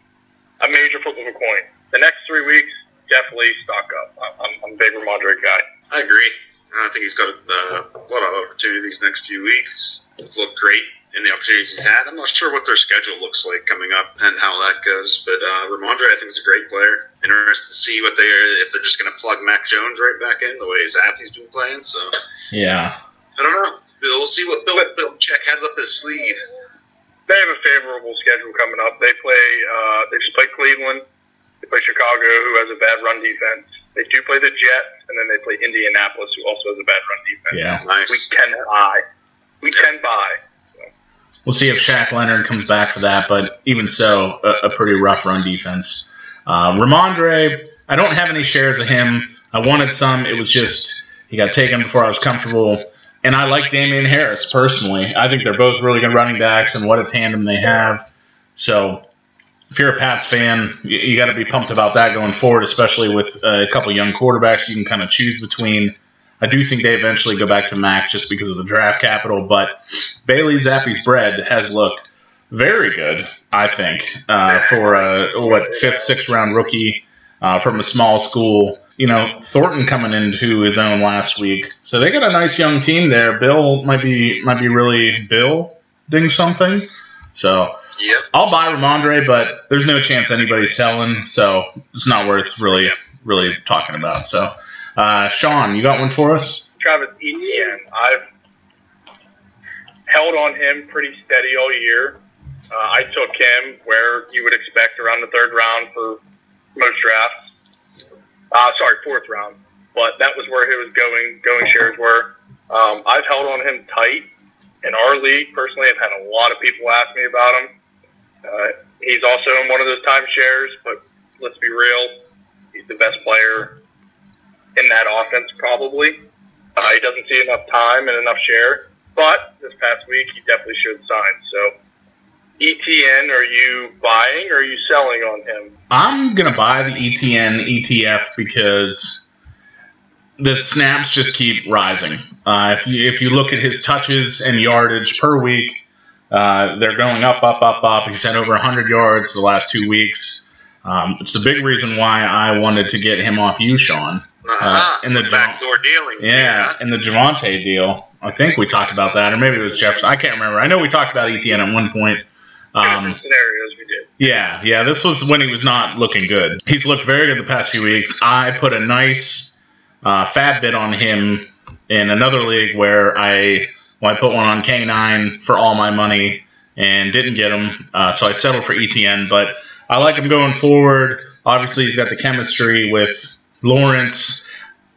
a major flip of a coin. The next three weeks, definitely stock up. I'm, I'm, I'm a big Rhamondre guy. I agree. I think he's got uh, a lot of opportunity these next few weeks. He's looked great in the opportunities he's had. I'm not sure what their schedule looks like coming up and how that goes. But uh, Rhamondre, I think, is a great player. Interested to see what they are if they're just going to plug Mac Jones right back in the way Zappe's been playing. So Yeah. I don't know. We'll see what Bill Belichick has up his sleeve. They have a favorable schedule coming up. They play. Uh, they just play Cleveland. They play Chicago, who has a bad run defense. They do play the Jets, and then they play Indianapolis, who also has a bad run defense. Yeah. Nice. We can buy. We can buy. We'll see if Shaq Leonard comes back for that, but even so, a, a pretty rough run defense. Uh, Rhamondre, I don't have any shares of him. I wanted some. It was just he got taken before I was comfortable. And I like Damien Harris personally. I think they're both really good running backs, and what a tandem they have. So, if you're a Pats fan, you, you got to be pumped about that going forward, especially with uh, a couple young quarterbacks you can kind of choose between. I do think they eventually go back to Mac just because of the draft capital, but Bailey Zappe's bread has looked very good, I think, uh, for a what fifth, sixth round rookie uh, from a small school. You know, Thornton coming into his own last week, so they got a nice young team there. Bill might be might be really building something. So Yep. I'll buy Rhamondre, but there's no chance anybody's selling, so it's not worth really really talking about. So, uh, Sean, you got one for us? Travis Etienne. I've held on him pretty steady all year. Uh, I took him where you would expect around the third round for most drafts. Uh, sorry, fourth round. But that was where he was going. Going shares were. Um, I've held on him tight. In our league, personally, I've had a lot of people ask me about him. Uh, he's also in one of those timeshares, but let's be real, he's the best player in that offense, probably. Uh, he doesn't see enough time and enough share, but this past week he definitely showed signs. So, ETN, are you buying or are you selling on him? I'm gonna buy the ETN ETF because the snaps just keep rising. Uh, if you if you look at his touches and yardage per week, uh, they're going up, up, up, up. He's had over 100 yards the last two weeks. Um, it's a big reason why I wanted to get him off you, Sean. Uh-huh. in the Some backdoor dealing. Yeah, in the Javonte deal. I think we talked about that, or maybe it was Jefferson. I can't remember. I know we talked about ETN at one point. Um, scenarios, we did. yeah, yeah, this was when he was not looking good. He's looked very good the past few weeks. I put a nice uh, fat bid on him in another league where I well, I put one on K9 for all my money and didn't get him, uh, so I settled for ETN. But I like him going forward. Obviously, he's got the chemistry with Lawrence.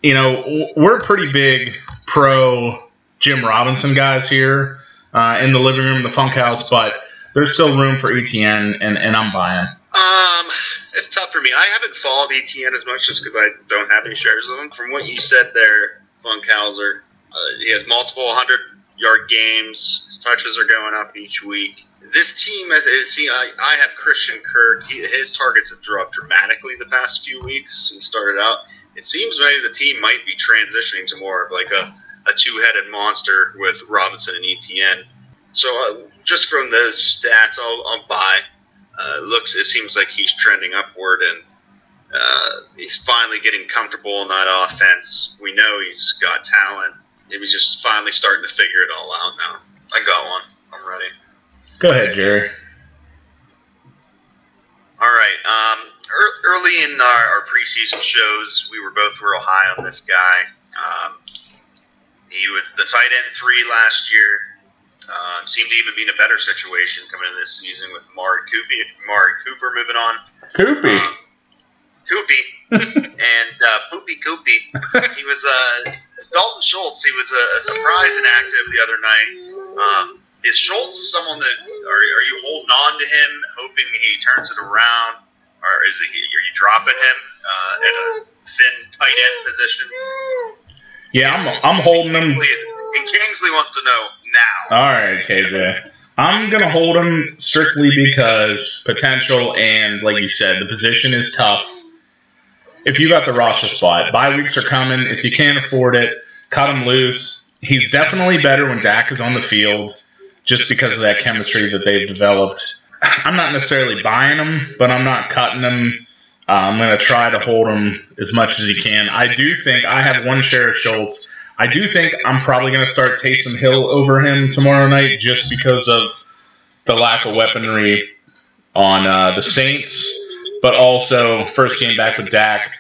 You know, we're pretty big pro Jim Robinson guys here uh, in the living room, in the Funkhaus, but there's still room for ETN, and, and I'm buying. Um, it's tough for me. I haven't followed ETN as much just because I don't have any shares of him. From what you said there, Funkhauser, uh, he has multiple hundred yard games. His touches are going up each week. This team, I- I see, I, I have Christian Kirk. He, his targets have dropped dramatically the past few weeks. He started out. It seems maybe the team might be transitioning to more of like a, a two-headed monster with Robinson and ETN. So uh, just from those stats, I'll, I'll buy. Uh, looks, it seems like he's trending upward, and uh, he's finally getting comfortable in that offense. We know he's got talent. Maybe he's just finally starting to figure it all out now. I got one. I'm ready. Go ahead, Jerry. All right. Um, ear- early in our, our preseason shows, we were both real high on this guy. Um, he was the tight end three last year. Um, seemed to even be in a better situation coming into this season with Mari Cooper, Mari Cooper moving on. Koopy. Um, Koopy <laughs> and uh, Poopy Koopy. He was uh, Dalton Schultz. He was a, a surprise inactive the other night. Um, is Schultz someone that are, are you holding on to him, hoping he turns it around, or is it are you dropping him uh, at a thin tight end position? Yeah, I'm, I'm holding him. Kingsley, and Kingsley wants to know now. All right, KJ. I'm gonna hold him strictly because potential and, like you said, the position is tough. If you got the roster spot, bye weeks are coming. If you can't afford it, cut him loose. He's definitely better when Dak is on the field, just because of that chemistry that they've developed. I'm not necessarily buying him, but I'm not cutting him. Uh, I'm gonna try to hold him as much as he can. I do think I have one share of Schultz. I do think I'm probably going to start Taysom Hill over him tomorrow night just because of the lack of weaponry on uh, the Saints, but also first game back with Dak.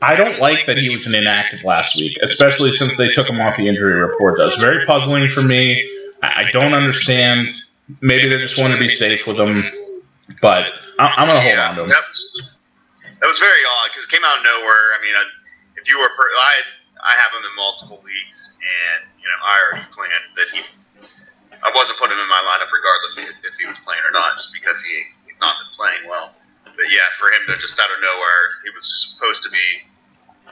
I don't like that he was an inactive last week, especially since they took him off the injury report. That's very puzzling for me. I don't understand. Maybe they just want to be safe with him, but I'm going to hold on to him. That was, that was very odd because it came out of nowhere. I mean, if you were, per- I I have him in multiple leagues, and you know, I already planned that he. I wasn't putting him in my lineup regardless if, he was playing or not, just because he he's not been playing well. But yeah, for him to just out of nowhere, he was supposed to be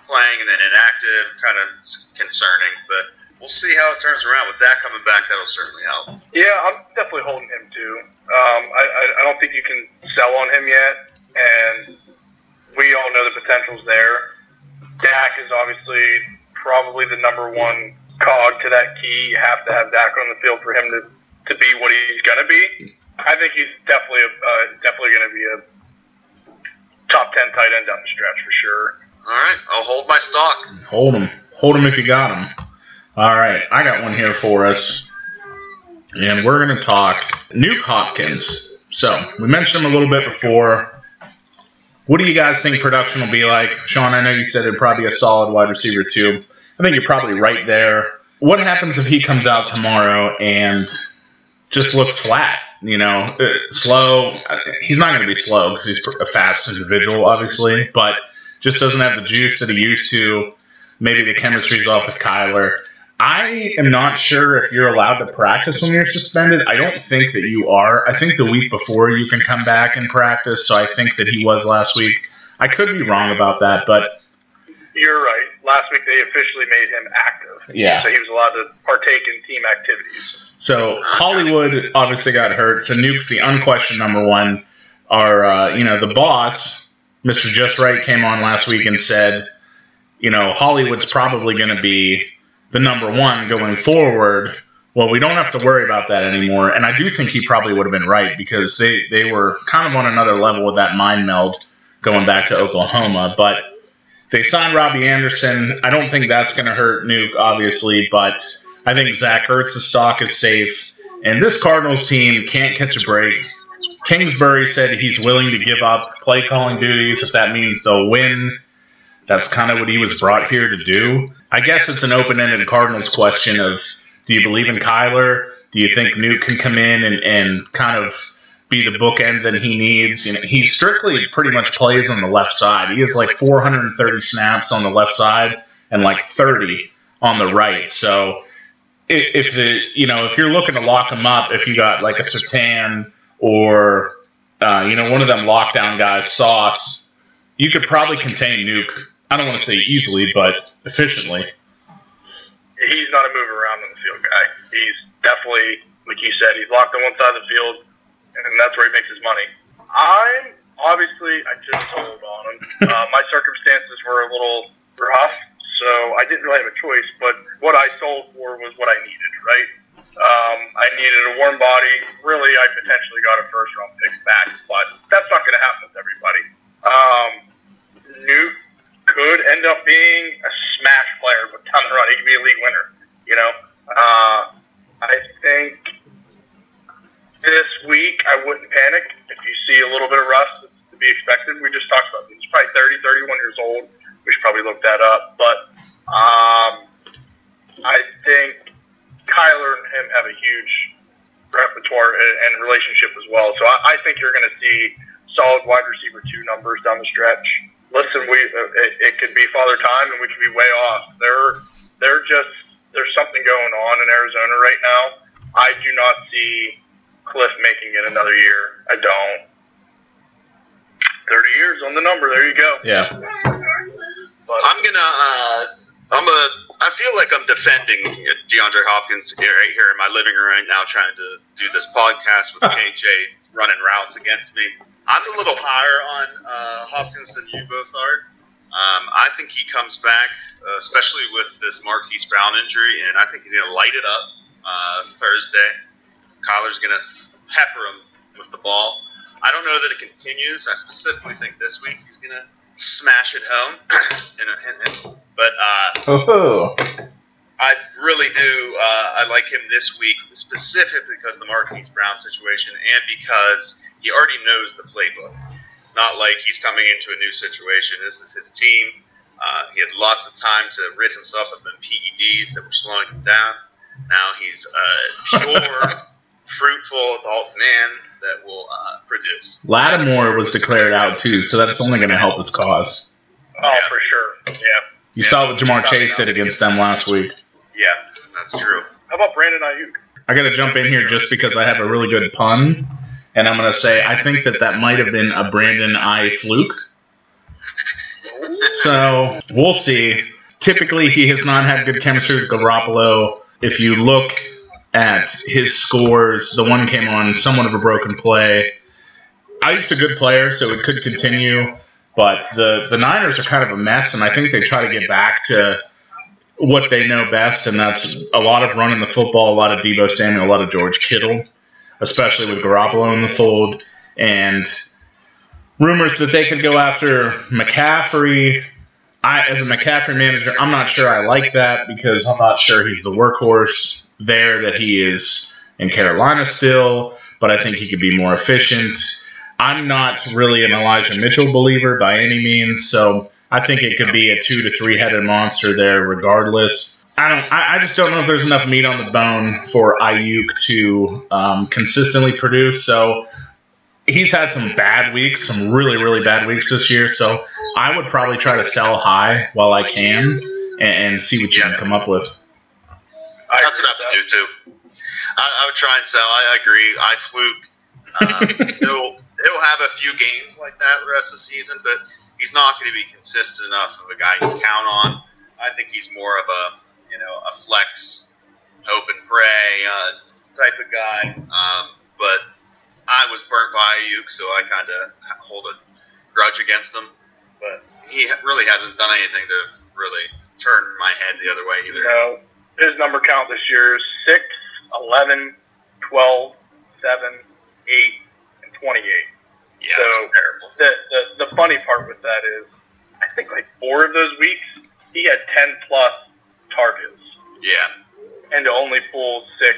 playing and then inactive, kind of concerning. But we'll see how it turns around with that coming back. That'll certainly help. Yeah, I'm definitely holding him too. Um, I, I, I don't think you can sell on him yet, and we all know the potential's there. Dak is obviously probably the number one cog to that key. You have to have Dak on the field for him to, to be what he's gonna be. I think he's definitely a, uh, definitely gonna be a top ten tight end down the stretch for sure. All right, I'll hold my stock. Hold him. Hold him if you got him. All right, I got one here for us. And we're going to talk Nuke Hopkins. So, we mentioned him a little bit before. What do you guys think production will be like? Sean, I know you said it'd probably be a solid wide receiver, too. I think you're probably right there. What happens if he comes out tomorrow and just looks flat? You know, uh, slow. He's not going to be slow because he's a fast individual, obviously, but just doesn't have the juice that he used to. Maybe the chemistry's off with Kyler. I am not sure if you're allowed to practice when you're suspended. I don't think that you are. I think the week before you can come back and practice, so I think that he was last week. I could be wrong about that, but You're right. Last week they officially made him active, yeah. so he was allowed to partake in team activities. So Hollywood obviously got hurt. So Nuke's the unquestioned number one. Our uh, you know the boss, Mr. Just Right, came on last week and said, you know Hollywood's probably going to be the number one going forward. Well, we don't have to worry about that anymore. And I do think he probably would have been right because they they were kind of on another level with that mind meld going back to Oklahoma, but. They signed Robbie Anderson. I don't think that's going to hurt Nuke, obviously, but I think Zach Ertz's stock is safe. And this Cardinals team can't catch a break. Kingsbury said he's willing to give up play calling duties if that means they'll win. That's kind of what he was brought here to do. I guess it's an open ended Cardinals question of do you believe in Kyler? Do you think Nuke can come in and, and kind of be the bookend that he needs? You know, he strictly pretty much plays on the left side. He has like 430 snaps on the left side and like 30 on the right. So if, the you know if you're looking to lock him up, if you got like a Surtain or uh, you know one of them lockdown guys, Sauce, you could probably contain Nuke. I don't want to say easily, but efficiently. He's not a move around on the field guy. He's definitely, like you said, he's locked on one side of the field, and that's where he makes his money. I'm obviously I just hold on him. <laughs> Uh, my circumstances were a little rough, so I didn't really have a choice. But what I sold for was what I needed, right? Um, I needed a warm body. Really, I potentially got a first round pick back, but that's not going to happen with everybody. Um, Nuke could end up being a smash player with ton of run. He could be a league winner. You know, uh, I think this week I wouldn't panic if you see a little bit of rust to be expected. We just talked about it. He's probably 30, 31 years old. We should probably look that up. But um, I think Kyler and him have a huge repertoire and, and relationship as well. So I, I think you're going to see solid wide receiver two numbers down the stretch. Listen, we uh, it, it could be father time, and we could be way off. They're they're just there's something going on in Arizona right now. I do not see Cliff making it another year. I don't. Thirty years on the number. There you go. Yeah. But I'm gonna. Uh, I'm a. I feel like I'm defending DeAndre Hopkins here, right here in my living room right now, trying to do this podcast with <laughs> KJ running routes against me. I'm a little higher on uh, Hopkins than you both are. Um, I think he comes back, uh, especially with this Marquise Brown injury, and I think he's going to light it up uh, Thursday. Kyler's going to pepper him with the ball. I don't know that it continues. I specifically think this week he's going to smash it home. <clears throat> but uh, Oh. I really do. Uh, I like him this week specifically because of the Marquise Brown situation and because he already knows the playbook. It's not like he's coming into a new situation. This is his team. Uh, he had lots of time to rid himself of the PEDs that were slowing him down. Now he's a pure, <laughs> fruitful adult man that will uh, produce. Lattimore was declared out too, so that's only going to help his cause. Oh, Yeah. for sure. Yeah. You Yeah. saw what Ja'Marr Chase did against them last week. Yeah, that's true. How about Brandon Aiyuk? I got to jump in here just because I have a really good pun, and I'm going to say I think that that might have been a Brandon I fluke. So we'll see. Typically, he has not had good chemistry with Garoppolo. If you look at his scores, the one came on somewhat of a broken play. Ike's a good player, so it could continue. But the, the Niners are kind of a mess, and I think they try to get back to what they know best, and that's a lot of running the football, a lot of Deebo Samuel, a lot of George Kittle, especially with Garoppolo in the fold, and rumors that they could go after McCaffrey. I, as a McCaffrey manager, I'm not sure I like that because I'm not sure he's the workhorse there that he is in Carolina still, but I think he could be more efficient. I'm not really an Elijah Mitchell believer by any means, so I think it could be a two to three headed monster there, regardless. I don't. I, I just don't know if there's enough meat on the bone for Aiyuk to um, consistently produce. So he's had some bad weeks, some really really bad weeks this year. So I would probably try to sell high while I can and, and see what you can come up with. I That's what I with would do too. I, I would try and sell. I agree. I fluke. Um, <laughs> he'll he'll have a few games like that the rest of the season, but he's not going to be consistent enough of a guy you can count on. I think he's more of a you know a flex, hope and pray uh, type of guy. Um, but I was burnt by Aiyuk, so I kind of hold a grudge against him. But he really hasn't done anything to really turn my head the other way either. know, his number count this year is 6, 11, 12, 7, 8, and 28. Yeah, So- it's terrible. The, the, the funny part with that is, I think like four of those weeks, he had 10 plus targets. Yeah. And to only pull six,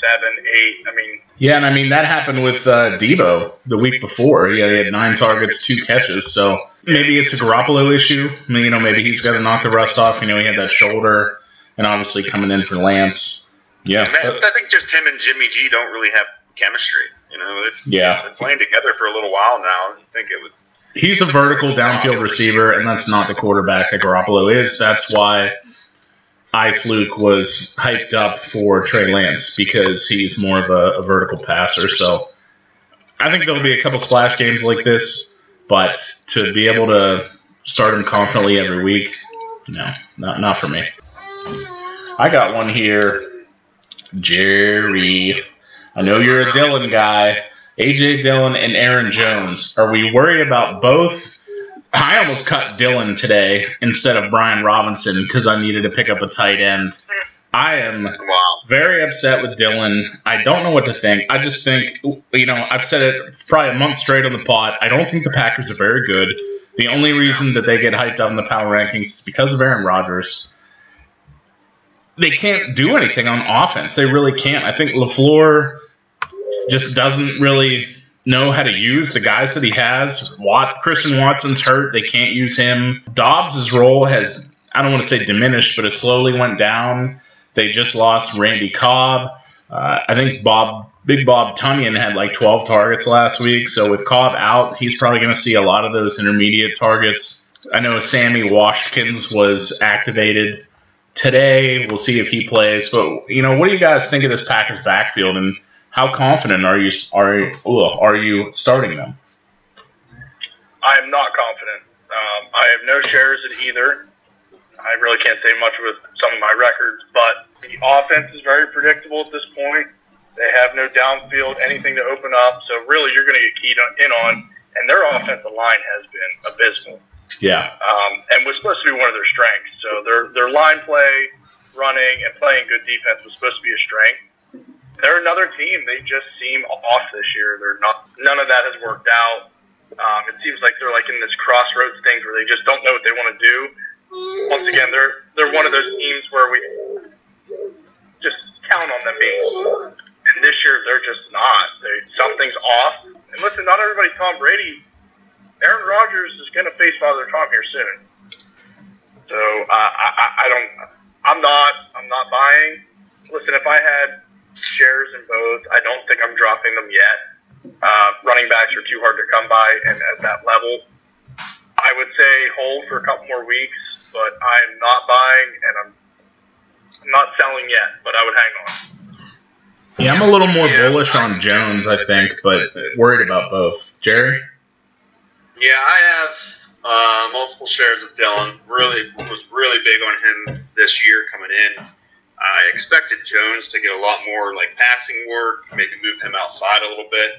seven, eight. I mean, Yeah, and I mean that happened with uh, Deebo the week before. Yeah, he had nine targets, two catches. So maybe it's a Garoppolo issue. I mean, you know, maybe he's got to knock the rust off. You know, he had that shoulder, and obviously coming in for Lance. Yeah, I think just him and Jimmy G don't really have chemistry. You know, they've yeah. been playing together for a little while now. You think it would? He's a vertical downfield receiver, and that's not the quarterback that Garoppolo is. That's why I Fluke was hyped up for Trey Lance because he's more of a, a vertical passer. So I think there'll be a couple splash games like this, but to be able to start him confidently every week, no, not not for me. I got one here, Jerry. I know you're a Dillon guy. AJ Dillon and Aaron Jones. Are we worried about both? I almost cut Dillon today instead of Brian Robinson because I needed to pick up a tight end. I am very upset with Dillon. I don't know what to think. I just think, you know, I've said it probably a month straight on the pod. I don't think the Packers are very good. The only reason that they get hyped up in the power rankings is because of Aaron Rodgers. They can't do anything on offense. They really can't. I think LaFleur just doesn't really know how to use the guys that he has. Watt, Christian Watson's hurt. They can't use him. Doubs' role has, I don't want to say diminished, but it slowly went down. They just lost Randy Cobb. Uh, I think Bob, Big Bob Tonyan had like 12 targets last week. So with Cobb out, he's probably going to see a lot of those intermediate targets. I know Sammy Watkins was activated today. We'll see if he plays. But you know, what do you guys think of this Packers backfield, and how confident are you are are you starting them? I am not confident. Um, I have no shares in either. I really can't say much with some of my records, but the offense is very predictable at this point. They have no downfield, anything to open up, so really you're going to get keyed in on, and their offensive line has been abysmal. Yeah, um, and was supposed to be one of their strengths. So their their line play, running, and playing good defense was supposed to be a strength. They're another team. They just seem off this year. They're not. None of that has worked out. Um, it seems like they're like in this crossroads things where they just don't know what they want to do. once again, they're they're one of those teams where we just count on them being. And this year, they're just not. They, something's off. And listen, not everybody's Tom Brady. Aaron Rodgers is going to face Father Tom here soon. So uh, I, I, I don't. I'm not. I'm not buying. Listen, if I had shares in both, I don't think I'm dropping them yet. Uh, running backs are too hard to come by, and at that level, I would say hold for a couple more weeks. But I'm not buying, and I'm not selling yet. But I would hang on. Yeah, I'm a little more bullish on Jones, I think, but worried about both. Jerry? Yeah, I have uh, multiple shares of Dillon. Really was really big on him this year coming in. I expected Jones to get a lot more like passing work, maybe move him outside a little bit,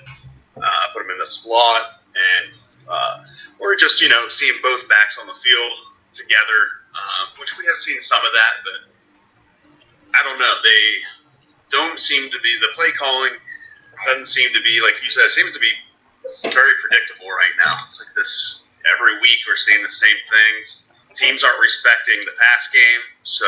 uh, put him in the slot, and uh, or just you know seeing both backs on the field together, uh, which we have seen some of that, but I don't know. They don't seem to be the play calling doesn't seem to be like you said. It seems to be very predictable right now. It's like this every week we're seeing the same things. Teams aren't respecting the pass game, so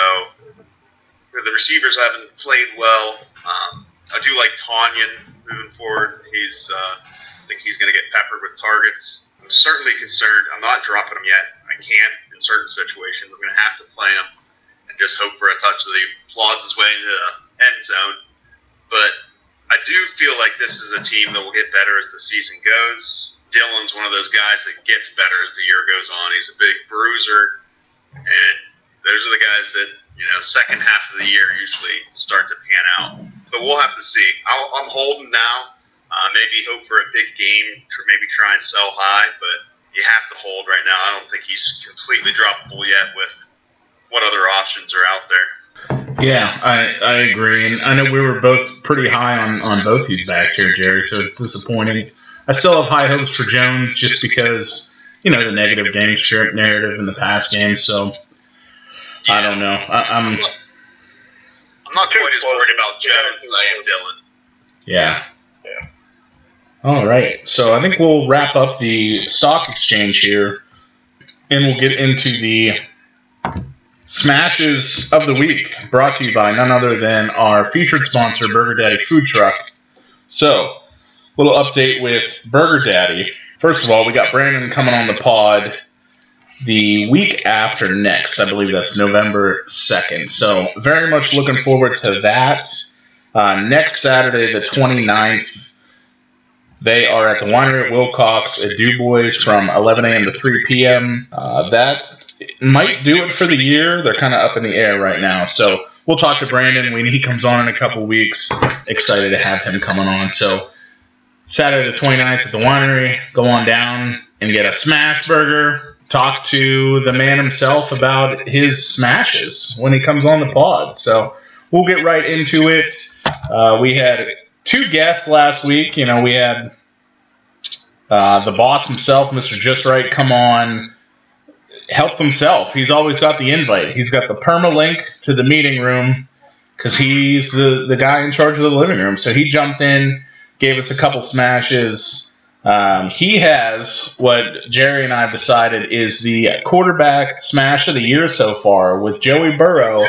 the receivers haven't played well. Um, I do like Tonyan moving forward. He's uh, I think he's going to get peppered with targets. I'm certainly concerned. I'm not dropping him yet. I can't in certain situations. I'm going to have to play him and just hope for a touch that he plods his way into the end zone. But I do feel like this is a team that will get better as the season goes. Dillon's one of those guys that gets better as the year goes on. He's a big bruiser, and those are the guys that you know second half of the year usually start to pan out. But we'll have to see. I'll, I'm holding now. Uh, maybe hope for a big game. Maybe try and sell high, but you have to hold right now. I don't think he's completely droppable yet with what other options are out there. Yeah, I, I agree. And I know we were both pretty high on, on both these backs here, Jerry, so it's disappointing. I still have high hopes for Jones just because, you know, the negative game script narrative in the past games. So I don't know. I, I'm, I'm not quite as worried about Jones as I am Dillon. yeah. Yeah. All right. So I think we'll wrap up the stock exchange here and we'll get into the smashes of the week brought to you by none other than our featured sponsor, Burger Daddy Food Truck. So, little update with Burger Daddy. First of all, we got Brandon coming on the pod the week after next. I believe that's November 2nd. So, very much looking forward to that. Uh, next Saturday, the 29th, they are at the winery at Wilcox at Dubois from 11 a.m. to 3 p.m. Uh, that might do it for the year. They're kind of up in the air right now. So we'll talk to Brandon when he comes on in a couple weeks. Excited to have him coming on. So Saturday the 29th at the winery, go on down and get a smash burger. Talk to the man himself about his smashes when he comes on the pod. So we'll get right into it. Uh, we had two guests last week. You know, we had uh, the boss himself, Mr. Just Right, come on, help himself. He's always got the invite. He's got the permalink to the meeting room because he's the, the guy in charge of the living room. So he jumped in, gave us a couple smashes. Um, he has what Jerry and I have decided is the quarterback smash of the year so far with Joey Burrow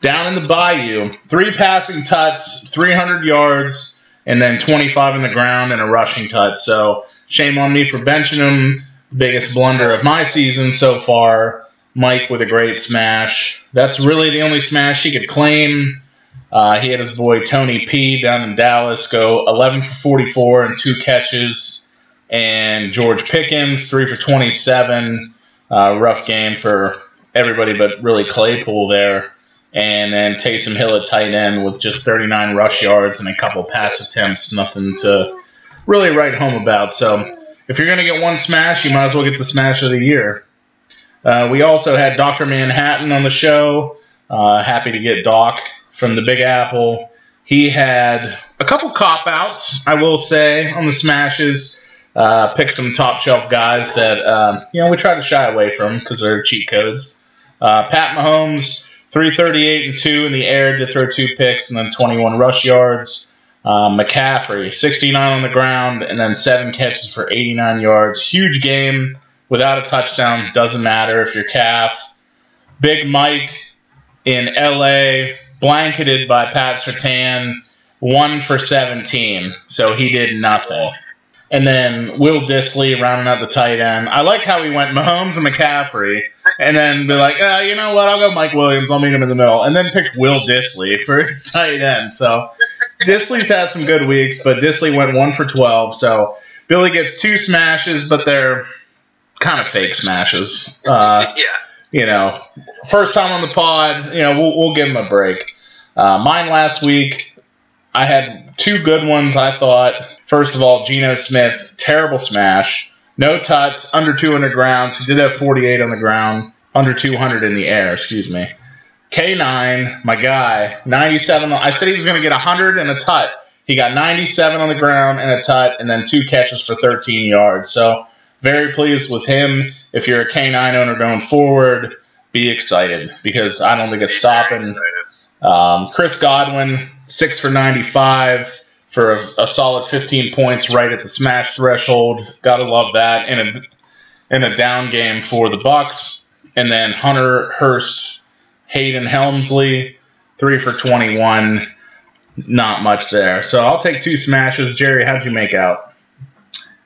down in the bayou. Three passing tuts, 300 yards, and then 25 in the ground and a rushing tut. So shame on me for benching him. Biggest blunder of my season so far. Mike with a great smash. That's really the only smash he could claim. Uh, he had his boy Tony P down in Dallas go 11 for 44 and two catches. And George Pickens, 3 for 27. Uh, rough game for everybody but really Claypool there. And then Taysom Hill at tight end with just 39 rush yards and a couple pass attempts. Nothing to really write home about. So if you're going to get one smash, you might as well get the smash of the year. Uh, we also had Dr. Manhattan on the show. Uh, happy to get Doc from the Big Apple. He had a couple cop outs, I will say, on the smashes. Uh, picked some top shelf guys that um, you know we try to shy away from because they're cheat codes. Uh, Pat Mahomes, 338 and two in the air, did throw two picks and then 21 rush yards. Uh, McCaffrey, 69 on the ground and then seven catches for 89 yards. Huge game without a touchdown. Doesn't matter if you're calf. Big Mike in LA, blanketed by Pat Surtain, one for 17. So he did nothing. And then Will Dissly rounding out the tight end. I like how he went Mahomes and McCaffrey, and then be like, uh, you know what? I'll go Mike Williams. I'll meet him in the middle, and then picked Will Dissly for his <laughs> tight end. So Dissly's had some good weeks, but Dissly went one for 12. So Billy gets two smashes, but they're kind of fake smashes. Uh, <laughs> yeah. you know, first time on the pod, you know, we'll, we'll give him a break. Uh, mine last week, I had two good ones, I thought. First of all, Geno Smith, terrible smash. No tuts, under 200 grounds. He did have 48 on the ground, under 200 in the air, excuse me. K9, my guy, 97. I said he was going to get 100 and a tut. He got 97 on the ground and a tut, and then two catches for 13 yards. So, very pleased with him. If you're a K9 owner going forward, be excited because I don't think it's stopping. Um, Chris Godwin, six for 95 for a, a, solid 15 points right at the smash threshold. Gotta love that. In a in a down game for the Bucs, and then Hunter Hurst, Hayden Helmsley, three for 21. Not much there. So I'll take two smashes. Jerry, how'd you make out?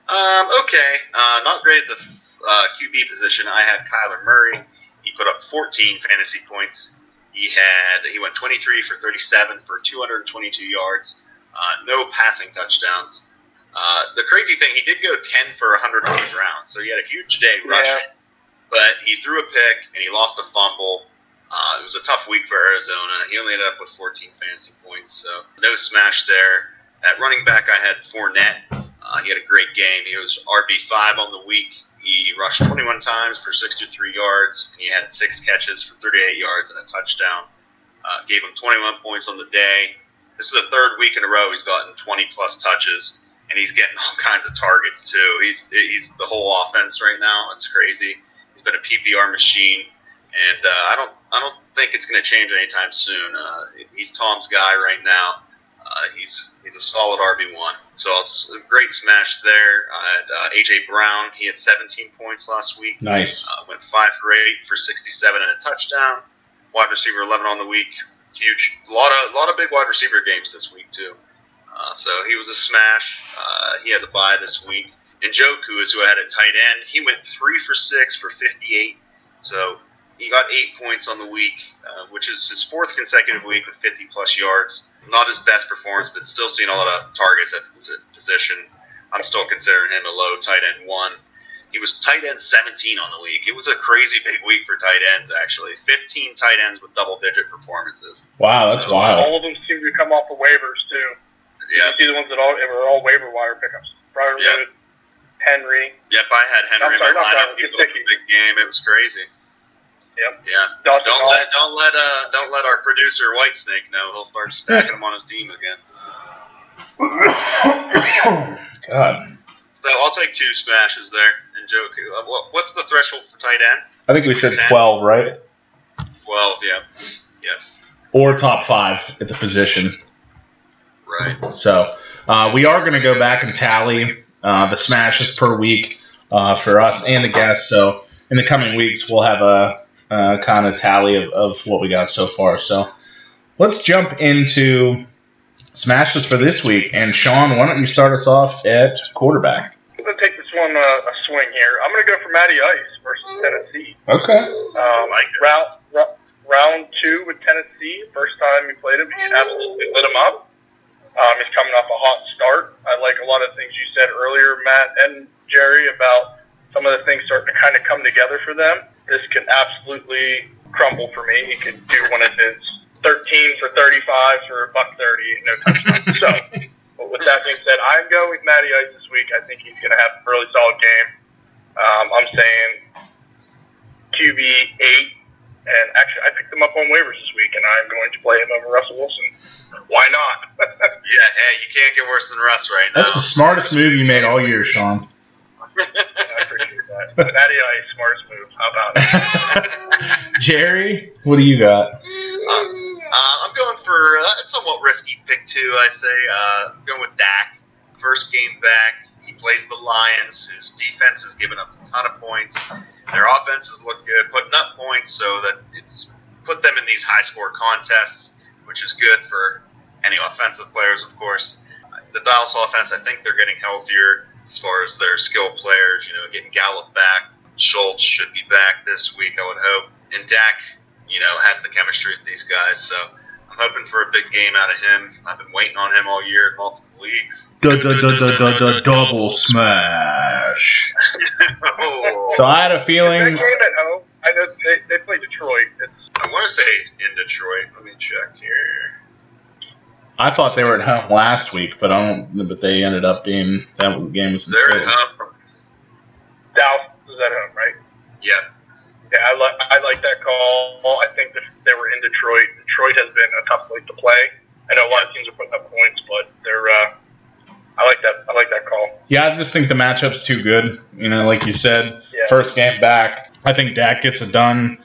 Um, okay. Uh, not great at the uh, QB position. I had Kyler Murray. He put up 14 fantasy points. He had he went 23 for 37 for 222 yards. Uh, no passing touchdowns. Uh, the crazy thing, he did go 10 for 100 on the ground, so he had a huge day rushing. Yeah. But he threw a pick and he lost a fumble. Uh, it was a tough week for Arizona. He only ended up with 14 fantasy points, so no smash there. At running back, I had Fournette. Uh, he had a great game. He was RB5 on the week. He rushed 21 times for 63 yards, and he had six catches for 38 yards and a touchdown. Uh, gave him 21 points on the day. This is the third week in a row he's gotten 20 plus touches, and he's getting <laughs> all kinds of targets too. He's he's the whole offense right now. It's crazy. He's been a PPR machine, and uh, I don't I don't think it's going to change anytime soon. Uh, he's Tom's guy right now. Uh, he's he's a solid RB one. So it's a great smash there. Uh, AJ Brown, he had 17 points last week. Nice. Uh, went five for eight for 67 and a touchdown. Wide receiver 11 on the week huge. A lot of a lot of big wide receiver games this week too. Uh, so he was a smash. Uh, he has a bye this week. And Njoku is who I had at tight end. He went three for six for 58. So he got eight points on the week, uh, which is his fourth consecutive week with 50 plus yards. Not his best performance, but still seeing a lot of targets at the position. I'm still considering him a low tight end one. He was tight end 17 on the week. It was a crazy big week for tight ends, actually. 15 tight ends with double digit performances. Wow, that's so, wild. All of them seem to come off the waivers, too. Yeah. You see the ones that all were all waiver wire pickups. Brian yeah. Henry. Yep, I had Henry in my lineup. He put a big game. It was crazy. Yep. Yeah. Dawson don't let don't let uh don't let our producer Whitesnake know. He'll start stacking them on his team again. <coughs> God. So I'll take two smashes there. Njoku. Uh, what's the threshold for tight end? I think we said 12, right? 12, yeah. Yeah. Or top five at the position. Right. So uh, we are going to go back and tally uh, the smashes per week uh, for us and the guests. So in the coming weeks, we'll have a, a kind of tally of, of what we got so far. So let's jump into smashes for this week. And Sean, why don't you start us off at quarterback? I'm going to take this one uh, a swing here. I'm going to go for Matty Ice versus Tennessee. Okay. Um, like round, round two with Tennessee. First time he played him, he absolutely lit him up. Um, he's coming off a hot start. I like a lot of things you said earlier, Matt and Jerry, about some of the things starting to kind of come together for them. This can absolutely crumble for me. He could do one of his 13 for 35 for a buck 30, no touchdown. <laughs> so but with that being said, I'm going with Matty Ice this week. I think he's going to have a really solid game. Um, I'm saying QB eight, and actually I picked him up on waivers this week, and I'm going to play him over Russell Wilson. Why not? <laughs> yeah, hey, you can't get worse than Russ right now. That's the smartest move you made all year, Sean. I appreciate that. Matty Ice, smartest move. How about it? <laughs> Jerry, what do you got? Um, uh, I'm going for uh, a somewhat risky pick too. I say uh, I'm going with Dak. First game back, he plays the Lions, whose defense has given up a ton of points. Their offenses look good, putting up points, so that it's put them in these high score contests, which is good for any offensive players, of course. The Dallas offense, I think they're getting healthier as far as their skill players. You know, getting Gallup back. Schultz should be back this week, I would hope. And Dak, you know, has the chemistry with these guys, so I'm hoping for a big game out of him. I've been waiting on him all year in multiple leagues. Double smash. <laughs> So I had a feeling. game at home, I know they, they play Detroit. It's, I want to say it's in Detroit. Let me check here. I thought they were at home last week, but I don't. But they ended up being that was the game was in They're at home. Dallas is at home, right? Yeah. Yeah, I like I like that call. I think that they were in Detroit. Detroit has been a tough place to play. I know a lot of teams are putting up points, but they're. Uh, I like that. I like that call. Yeah, I just think the matchup's too good. You know, like you said, Yeah. first game back. I think Dak gets it done.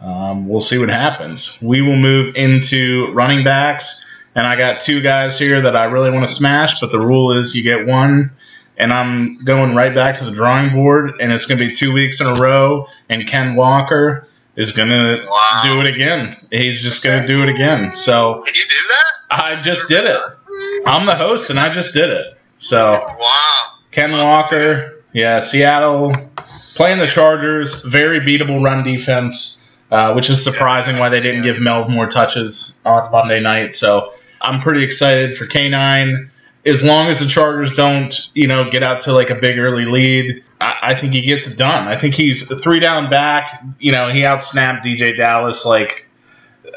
Um, we'll see what happens. We will move into running backs, and I got two guys here that I really want to smash, but the rule is you get one, and I'm going right back to the drawing board, and it's going to be two weeks in a row, and Ken Walker is going to Wow. do it again. He's just going to do it again. So Can you do that? I just did it. I'm the host, and I just did it. So. Wow. Ken Walker, yeah, Seattle playing the Chargers, very beatable run defense, uh, which is surprising why they didn't give Melv more touches on Monday night. So I'm pretty excited for K9. As long as the Chargers don't, you know, get out to like a big early lead, I, I think he gets it done. I think he's three down back. You know, he outsnapped DeeJay Dallas. Like,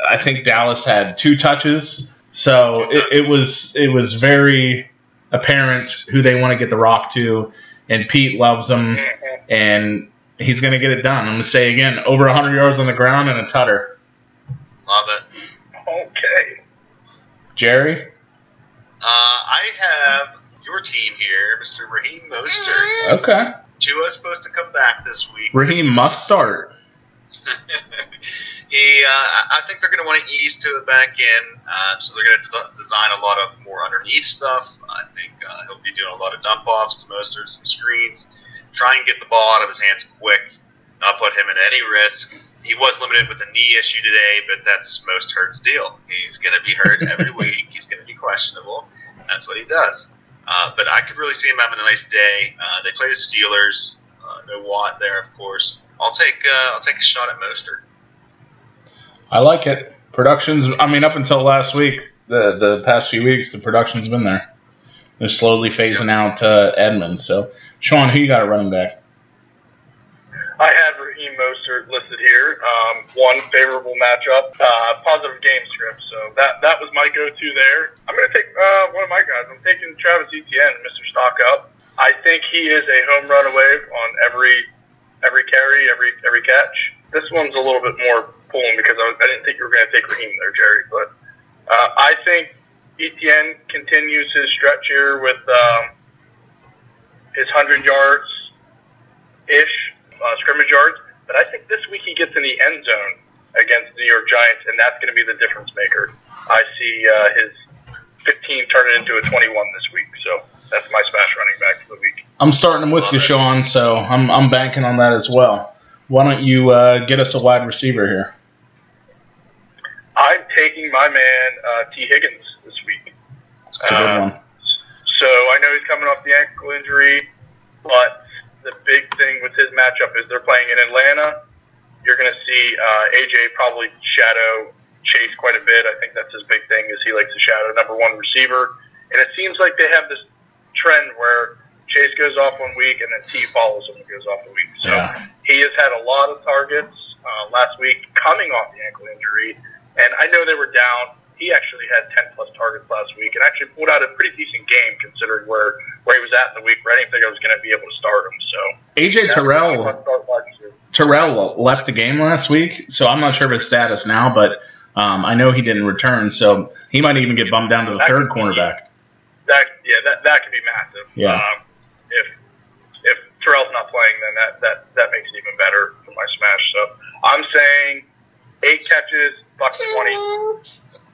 I think Dallas had two touches, so it, it was it was very apparent who they want to get the rock to, and Pete loves him, mm-hmm. and he's going to get it done. I'm going to say again, over 100 yards on the ground and a tutter. Love it. Okay. Jerry, Uh, I have your team here, Mr. Raheem Mostert. okay. Tua's supposed to come back this week. Raheem must start. <laughs> he, uh, I think they're going to want to ease to Tua back in, uh, so they're going to design a lot of more underneath stuff. I think uh, he'll be doing a lot of dump offs to Mostert, some screens, try and get the ball out of his hands quick, not put him in any risk. He was limited with a knee issue today, but that's most Hurt's deal. He's going to be hurt every <laughs> week. He's going to be questionable. That's what he does. Uh, but I could really see him having a nice day. Uh, they play the Steelers. Uh, no Watt there, of course. I'll take uh, I'll take a shot at Mostert. I like it. Production's. I mean, up until last week, the the past few weeks, the production's been there. They're slowly phasing out uh, Edmonds. So, Sean, who you got at running back? I have Raheem Mostert listed here. Um, one favorable matchup, uh, positive game script. So that that was my go-to there. I'm going to take uh, one of my guys. I'm taking Travis Etienne, Mr. Stock Up. I think he is a home run away on every every carry, every every catch. This one's a little bit more pulling because I, was, I didn't think you were going to take Raheem there, Jerry. But uh, I think Etienne continues his stretch here with um, his 100 yards ish uh, scrimmage yards. But I think this week he gets in the end zone against the New York Giants, and that's going to be the difference maker. I see uh, his 15 turning into a 21 this week. So that's my smash running back for the week. I'm starting them with you, Sean. So I'm I'm banking on that as well. Why don't you uh, get us a wide receiver here? I'm taking my man uh, Tee Higgins this week. It's a good Uh, one. So I know he's coming off the ankle injury, but the big thing with his matchup is they're playing in Atlanta. You're going to see uh, AJ probably shadow Chase quite a bit. I think that's his big thing is he likes to shadow number one receiver, and it seems like they have this trend where Chase goes off one week and then T follows him and goes off a week. So Yeah. he has had a lot of targets uh, last week coming off the ankle injury, and I know they were down. He actually had 10 plus targets last week and actually pulled out a pretty decent game considering where, where he was at in the week. Where I didn't think I was going to be able to start him. So AJ that's Terrell my start wide receiver. Terrell left the game last week, so I'm not sure of his status now, but um, I know he didn't return, so he might even get bumped down to the third cornerback. That yeah, that that could be massive. Yeah. Um, if if Terrell's not playing, then that that that makes it even better for my smash. So I'm saying eight catches, buck twenty.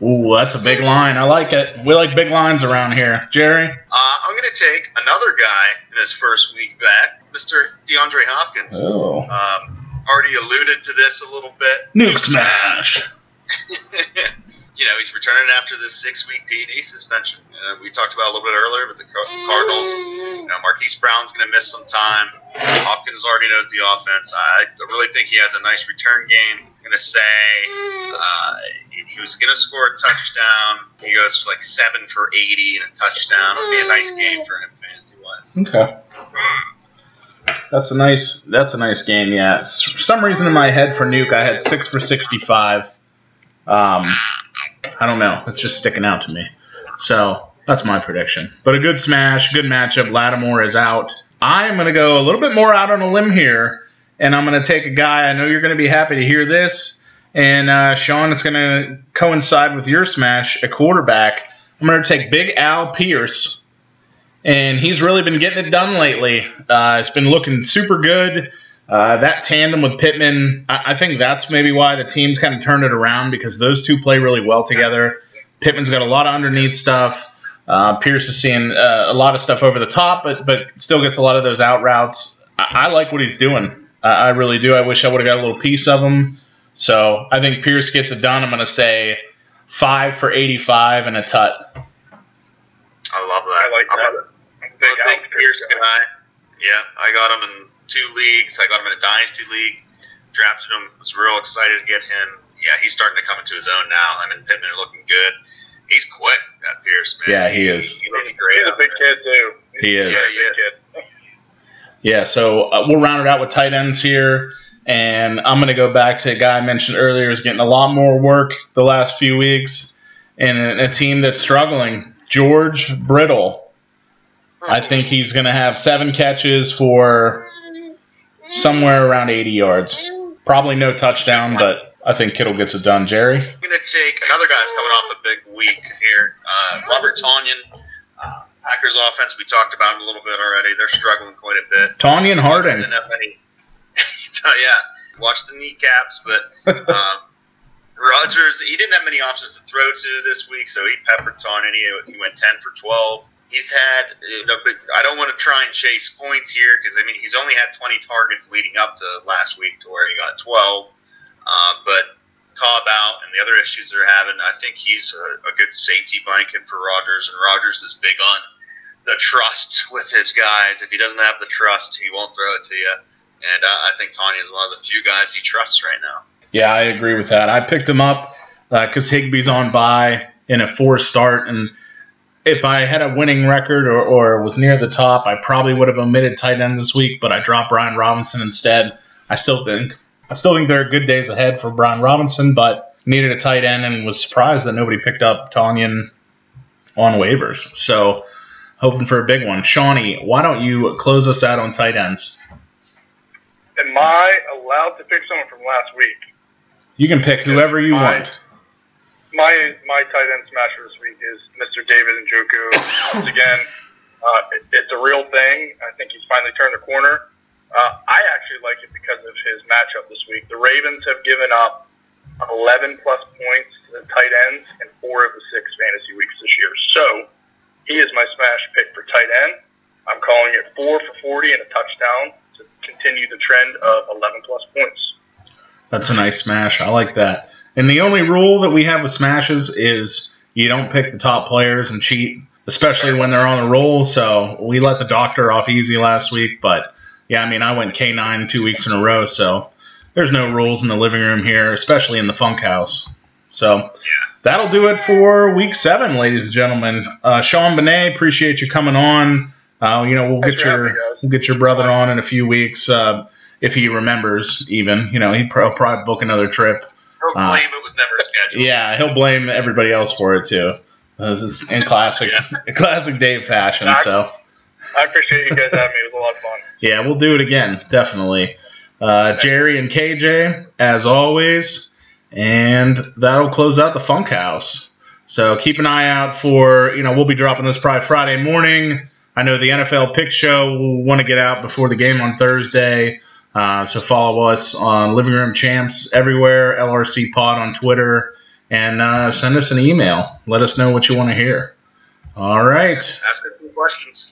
Ooh, that's a big line. I like it. We like big lines around here. Jerry? Uh, I'm going to take another guy in his first week back, Mr. DeAndre Hopkins. Oh. Um, already alluded to this a little bit. Nuke smash. <laughs> you know, he's returning after this six-week PED suspension. Uh, we talked about a little bit earlier, but the Cardinals, you know, Marquise Brown's going to miss some time. Hopkins already knows the offense. I really think he has a nice return game. I'm going to say uh, he, he was going to score a touchdown. He goes for like seven for 80 and a touchdown. It'll be a nice game for him fantasy-wise. Okay. That's a nice. That's a nice game. Yeah. For some reason in my head for Nuke, I had six for sixty-five. Um, I don't know. It's just sticking out to me. So that's my prediction. But a good smash, good matchup. Lattimore is out. I am going to go a little bit more out on a limb here, and I'm going to take a guy. I know you're going to be happy to hear this. And uh, Sean, it's going to coincide with your smash, a quarterback. I'm going to take Big Al Pierce and he's really been getting it done lately. Uh, it's been looking super good. Uh, that tandem with Pittman, I, I think that's maybe why the team's kind of turned it around because those two play really well together. Pittman's got a lot of underneath stuff. Uh, Pierce is seeing uh, a lot of stuff over the top, but but still gets a lot of those out routes. I, I like what he's doing. I, I really do. I wish I would have got a little piece of him. So I think Pierce gets it done. I'm going to say five for 85 and a tut. I love that. I like I'm that. a- I'm a big I'm big Pierce guy. guy. Yeah, I got him in two leagues. I got him in a dynasty league. Drafted him. Was real excited to get him. Yeah, he's starting to come into his own now. I mean, Pittman are looking good. He's quick, that Pierce man. Yeah, he is. He looked great. He's a big there. kid too. He is. He's a Yeah, big kid. Yeah, so uh, we'll round it out with tight ends here. And I'm going to go back to a guy I mentioned earlier is getting a lot more work the last few weeks. And a, team that's struggling, George Kittle. I think he's going to have seven catches for somewhere around 80 yards. Probably no touchdown, but I think Kittle gets it done. Jerry? I'm going to take another guy's coming off a big week here. Uh, Robert Tonyan. Packers offense, we talked about a little bit already. They're struggling quite a bit. Tonyan Harding. Didn't have many. yeah, watch the kneecaps, but <laughs> um, Rodgers he didn't have many options to throw to this week, so he peppered Tonyan. He, he went ten for twelve. He's had, you know, but I don't want to try and chase points here because I mean he's only had 20 targets leading up to last week to where he got 12. Uh, but Cobb out and the other issues they're having, I think he's a, a good safety blanket for Rodgers, and Rodgers is big on the trust with his guys. If he doesn't have the trust, he won't throw it to you. And uh, I think Tonyan is one of the few guys he trusts right now. Yeah, I agree with that. I picked him up because Higbee's on bye in a four start, and if I had a winning record or, or was near the top, I probably would have omitted tight end this week, but I dropped Brian Robinson instead. I still think I still think there are good days ahead for Brian Robinson, but needed a tight end and was surprised that nobody picked up Tonyan on waivers. So hoping for a big one. Shawnee, why don't you close us out on tight ends? Am I allowed to pick someone from last week? You can pick whoever you Fine. want. My my tight end smasher this week is Mr. David Njoku. Once again, uh, it, it's a real thing. I think he's finally turned the corner. Uh, I actually like it because of his matchup this week. The Ravens have given up 11 plus points to the tight ends in four of the six fantasy weeks this year. So he is my smash pick for tight end. I'm calling it four for 40 and a touchdown to continue the trend of 11 plus points. That's a nice smash. I like that. And the only rule that we have with smashes is you don't pick the top players and cheat, especially when they're on a roll. So we let the doctor off easy last week, but yeah, I mean, I went K9 two weeks in a row, so there's no rules in the living room here, especially in the Funkhaus. So that'll do it for week seven, ladies and gentlemen. Uh, Sean Benet, appreciate you coming on. Uh, you know, we'll Thanks get your we'll get your brother on in a few weeks uh, if he remembers. Even you know, he'd pro- probably book another trip. He'll Uh, it was never scheduled. Yeah, he'll blame everybody else for it too. This is in classic <laughs> <laughs> classic Dave fashion. So I appreciate you guys having me. It was a lot of fun. <laughs> yeah, we'll do it again, definitely. Uh, Jerry and KJ, as always, and that'll close out the Funkhaus. So keep an eye out for you know we'll be dropping this probably Friday morning. I know the NFL Pick Show will want to get out before the game on Thursday. Uh, so follow us on Living Room Champs everywhere, LRC Pod on Twitter, and uh, send us an email. Let us know what you want to hear. All right. Ask us some questions.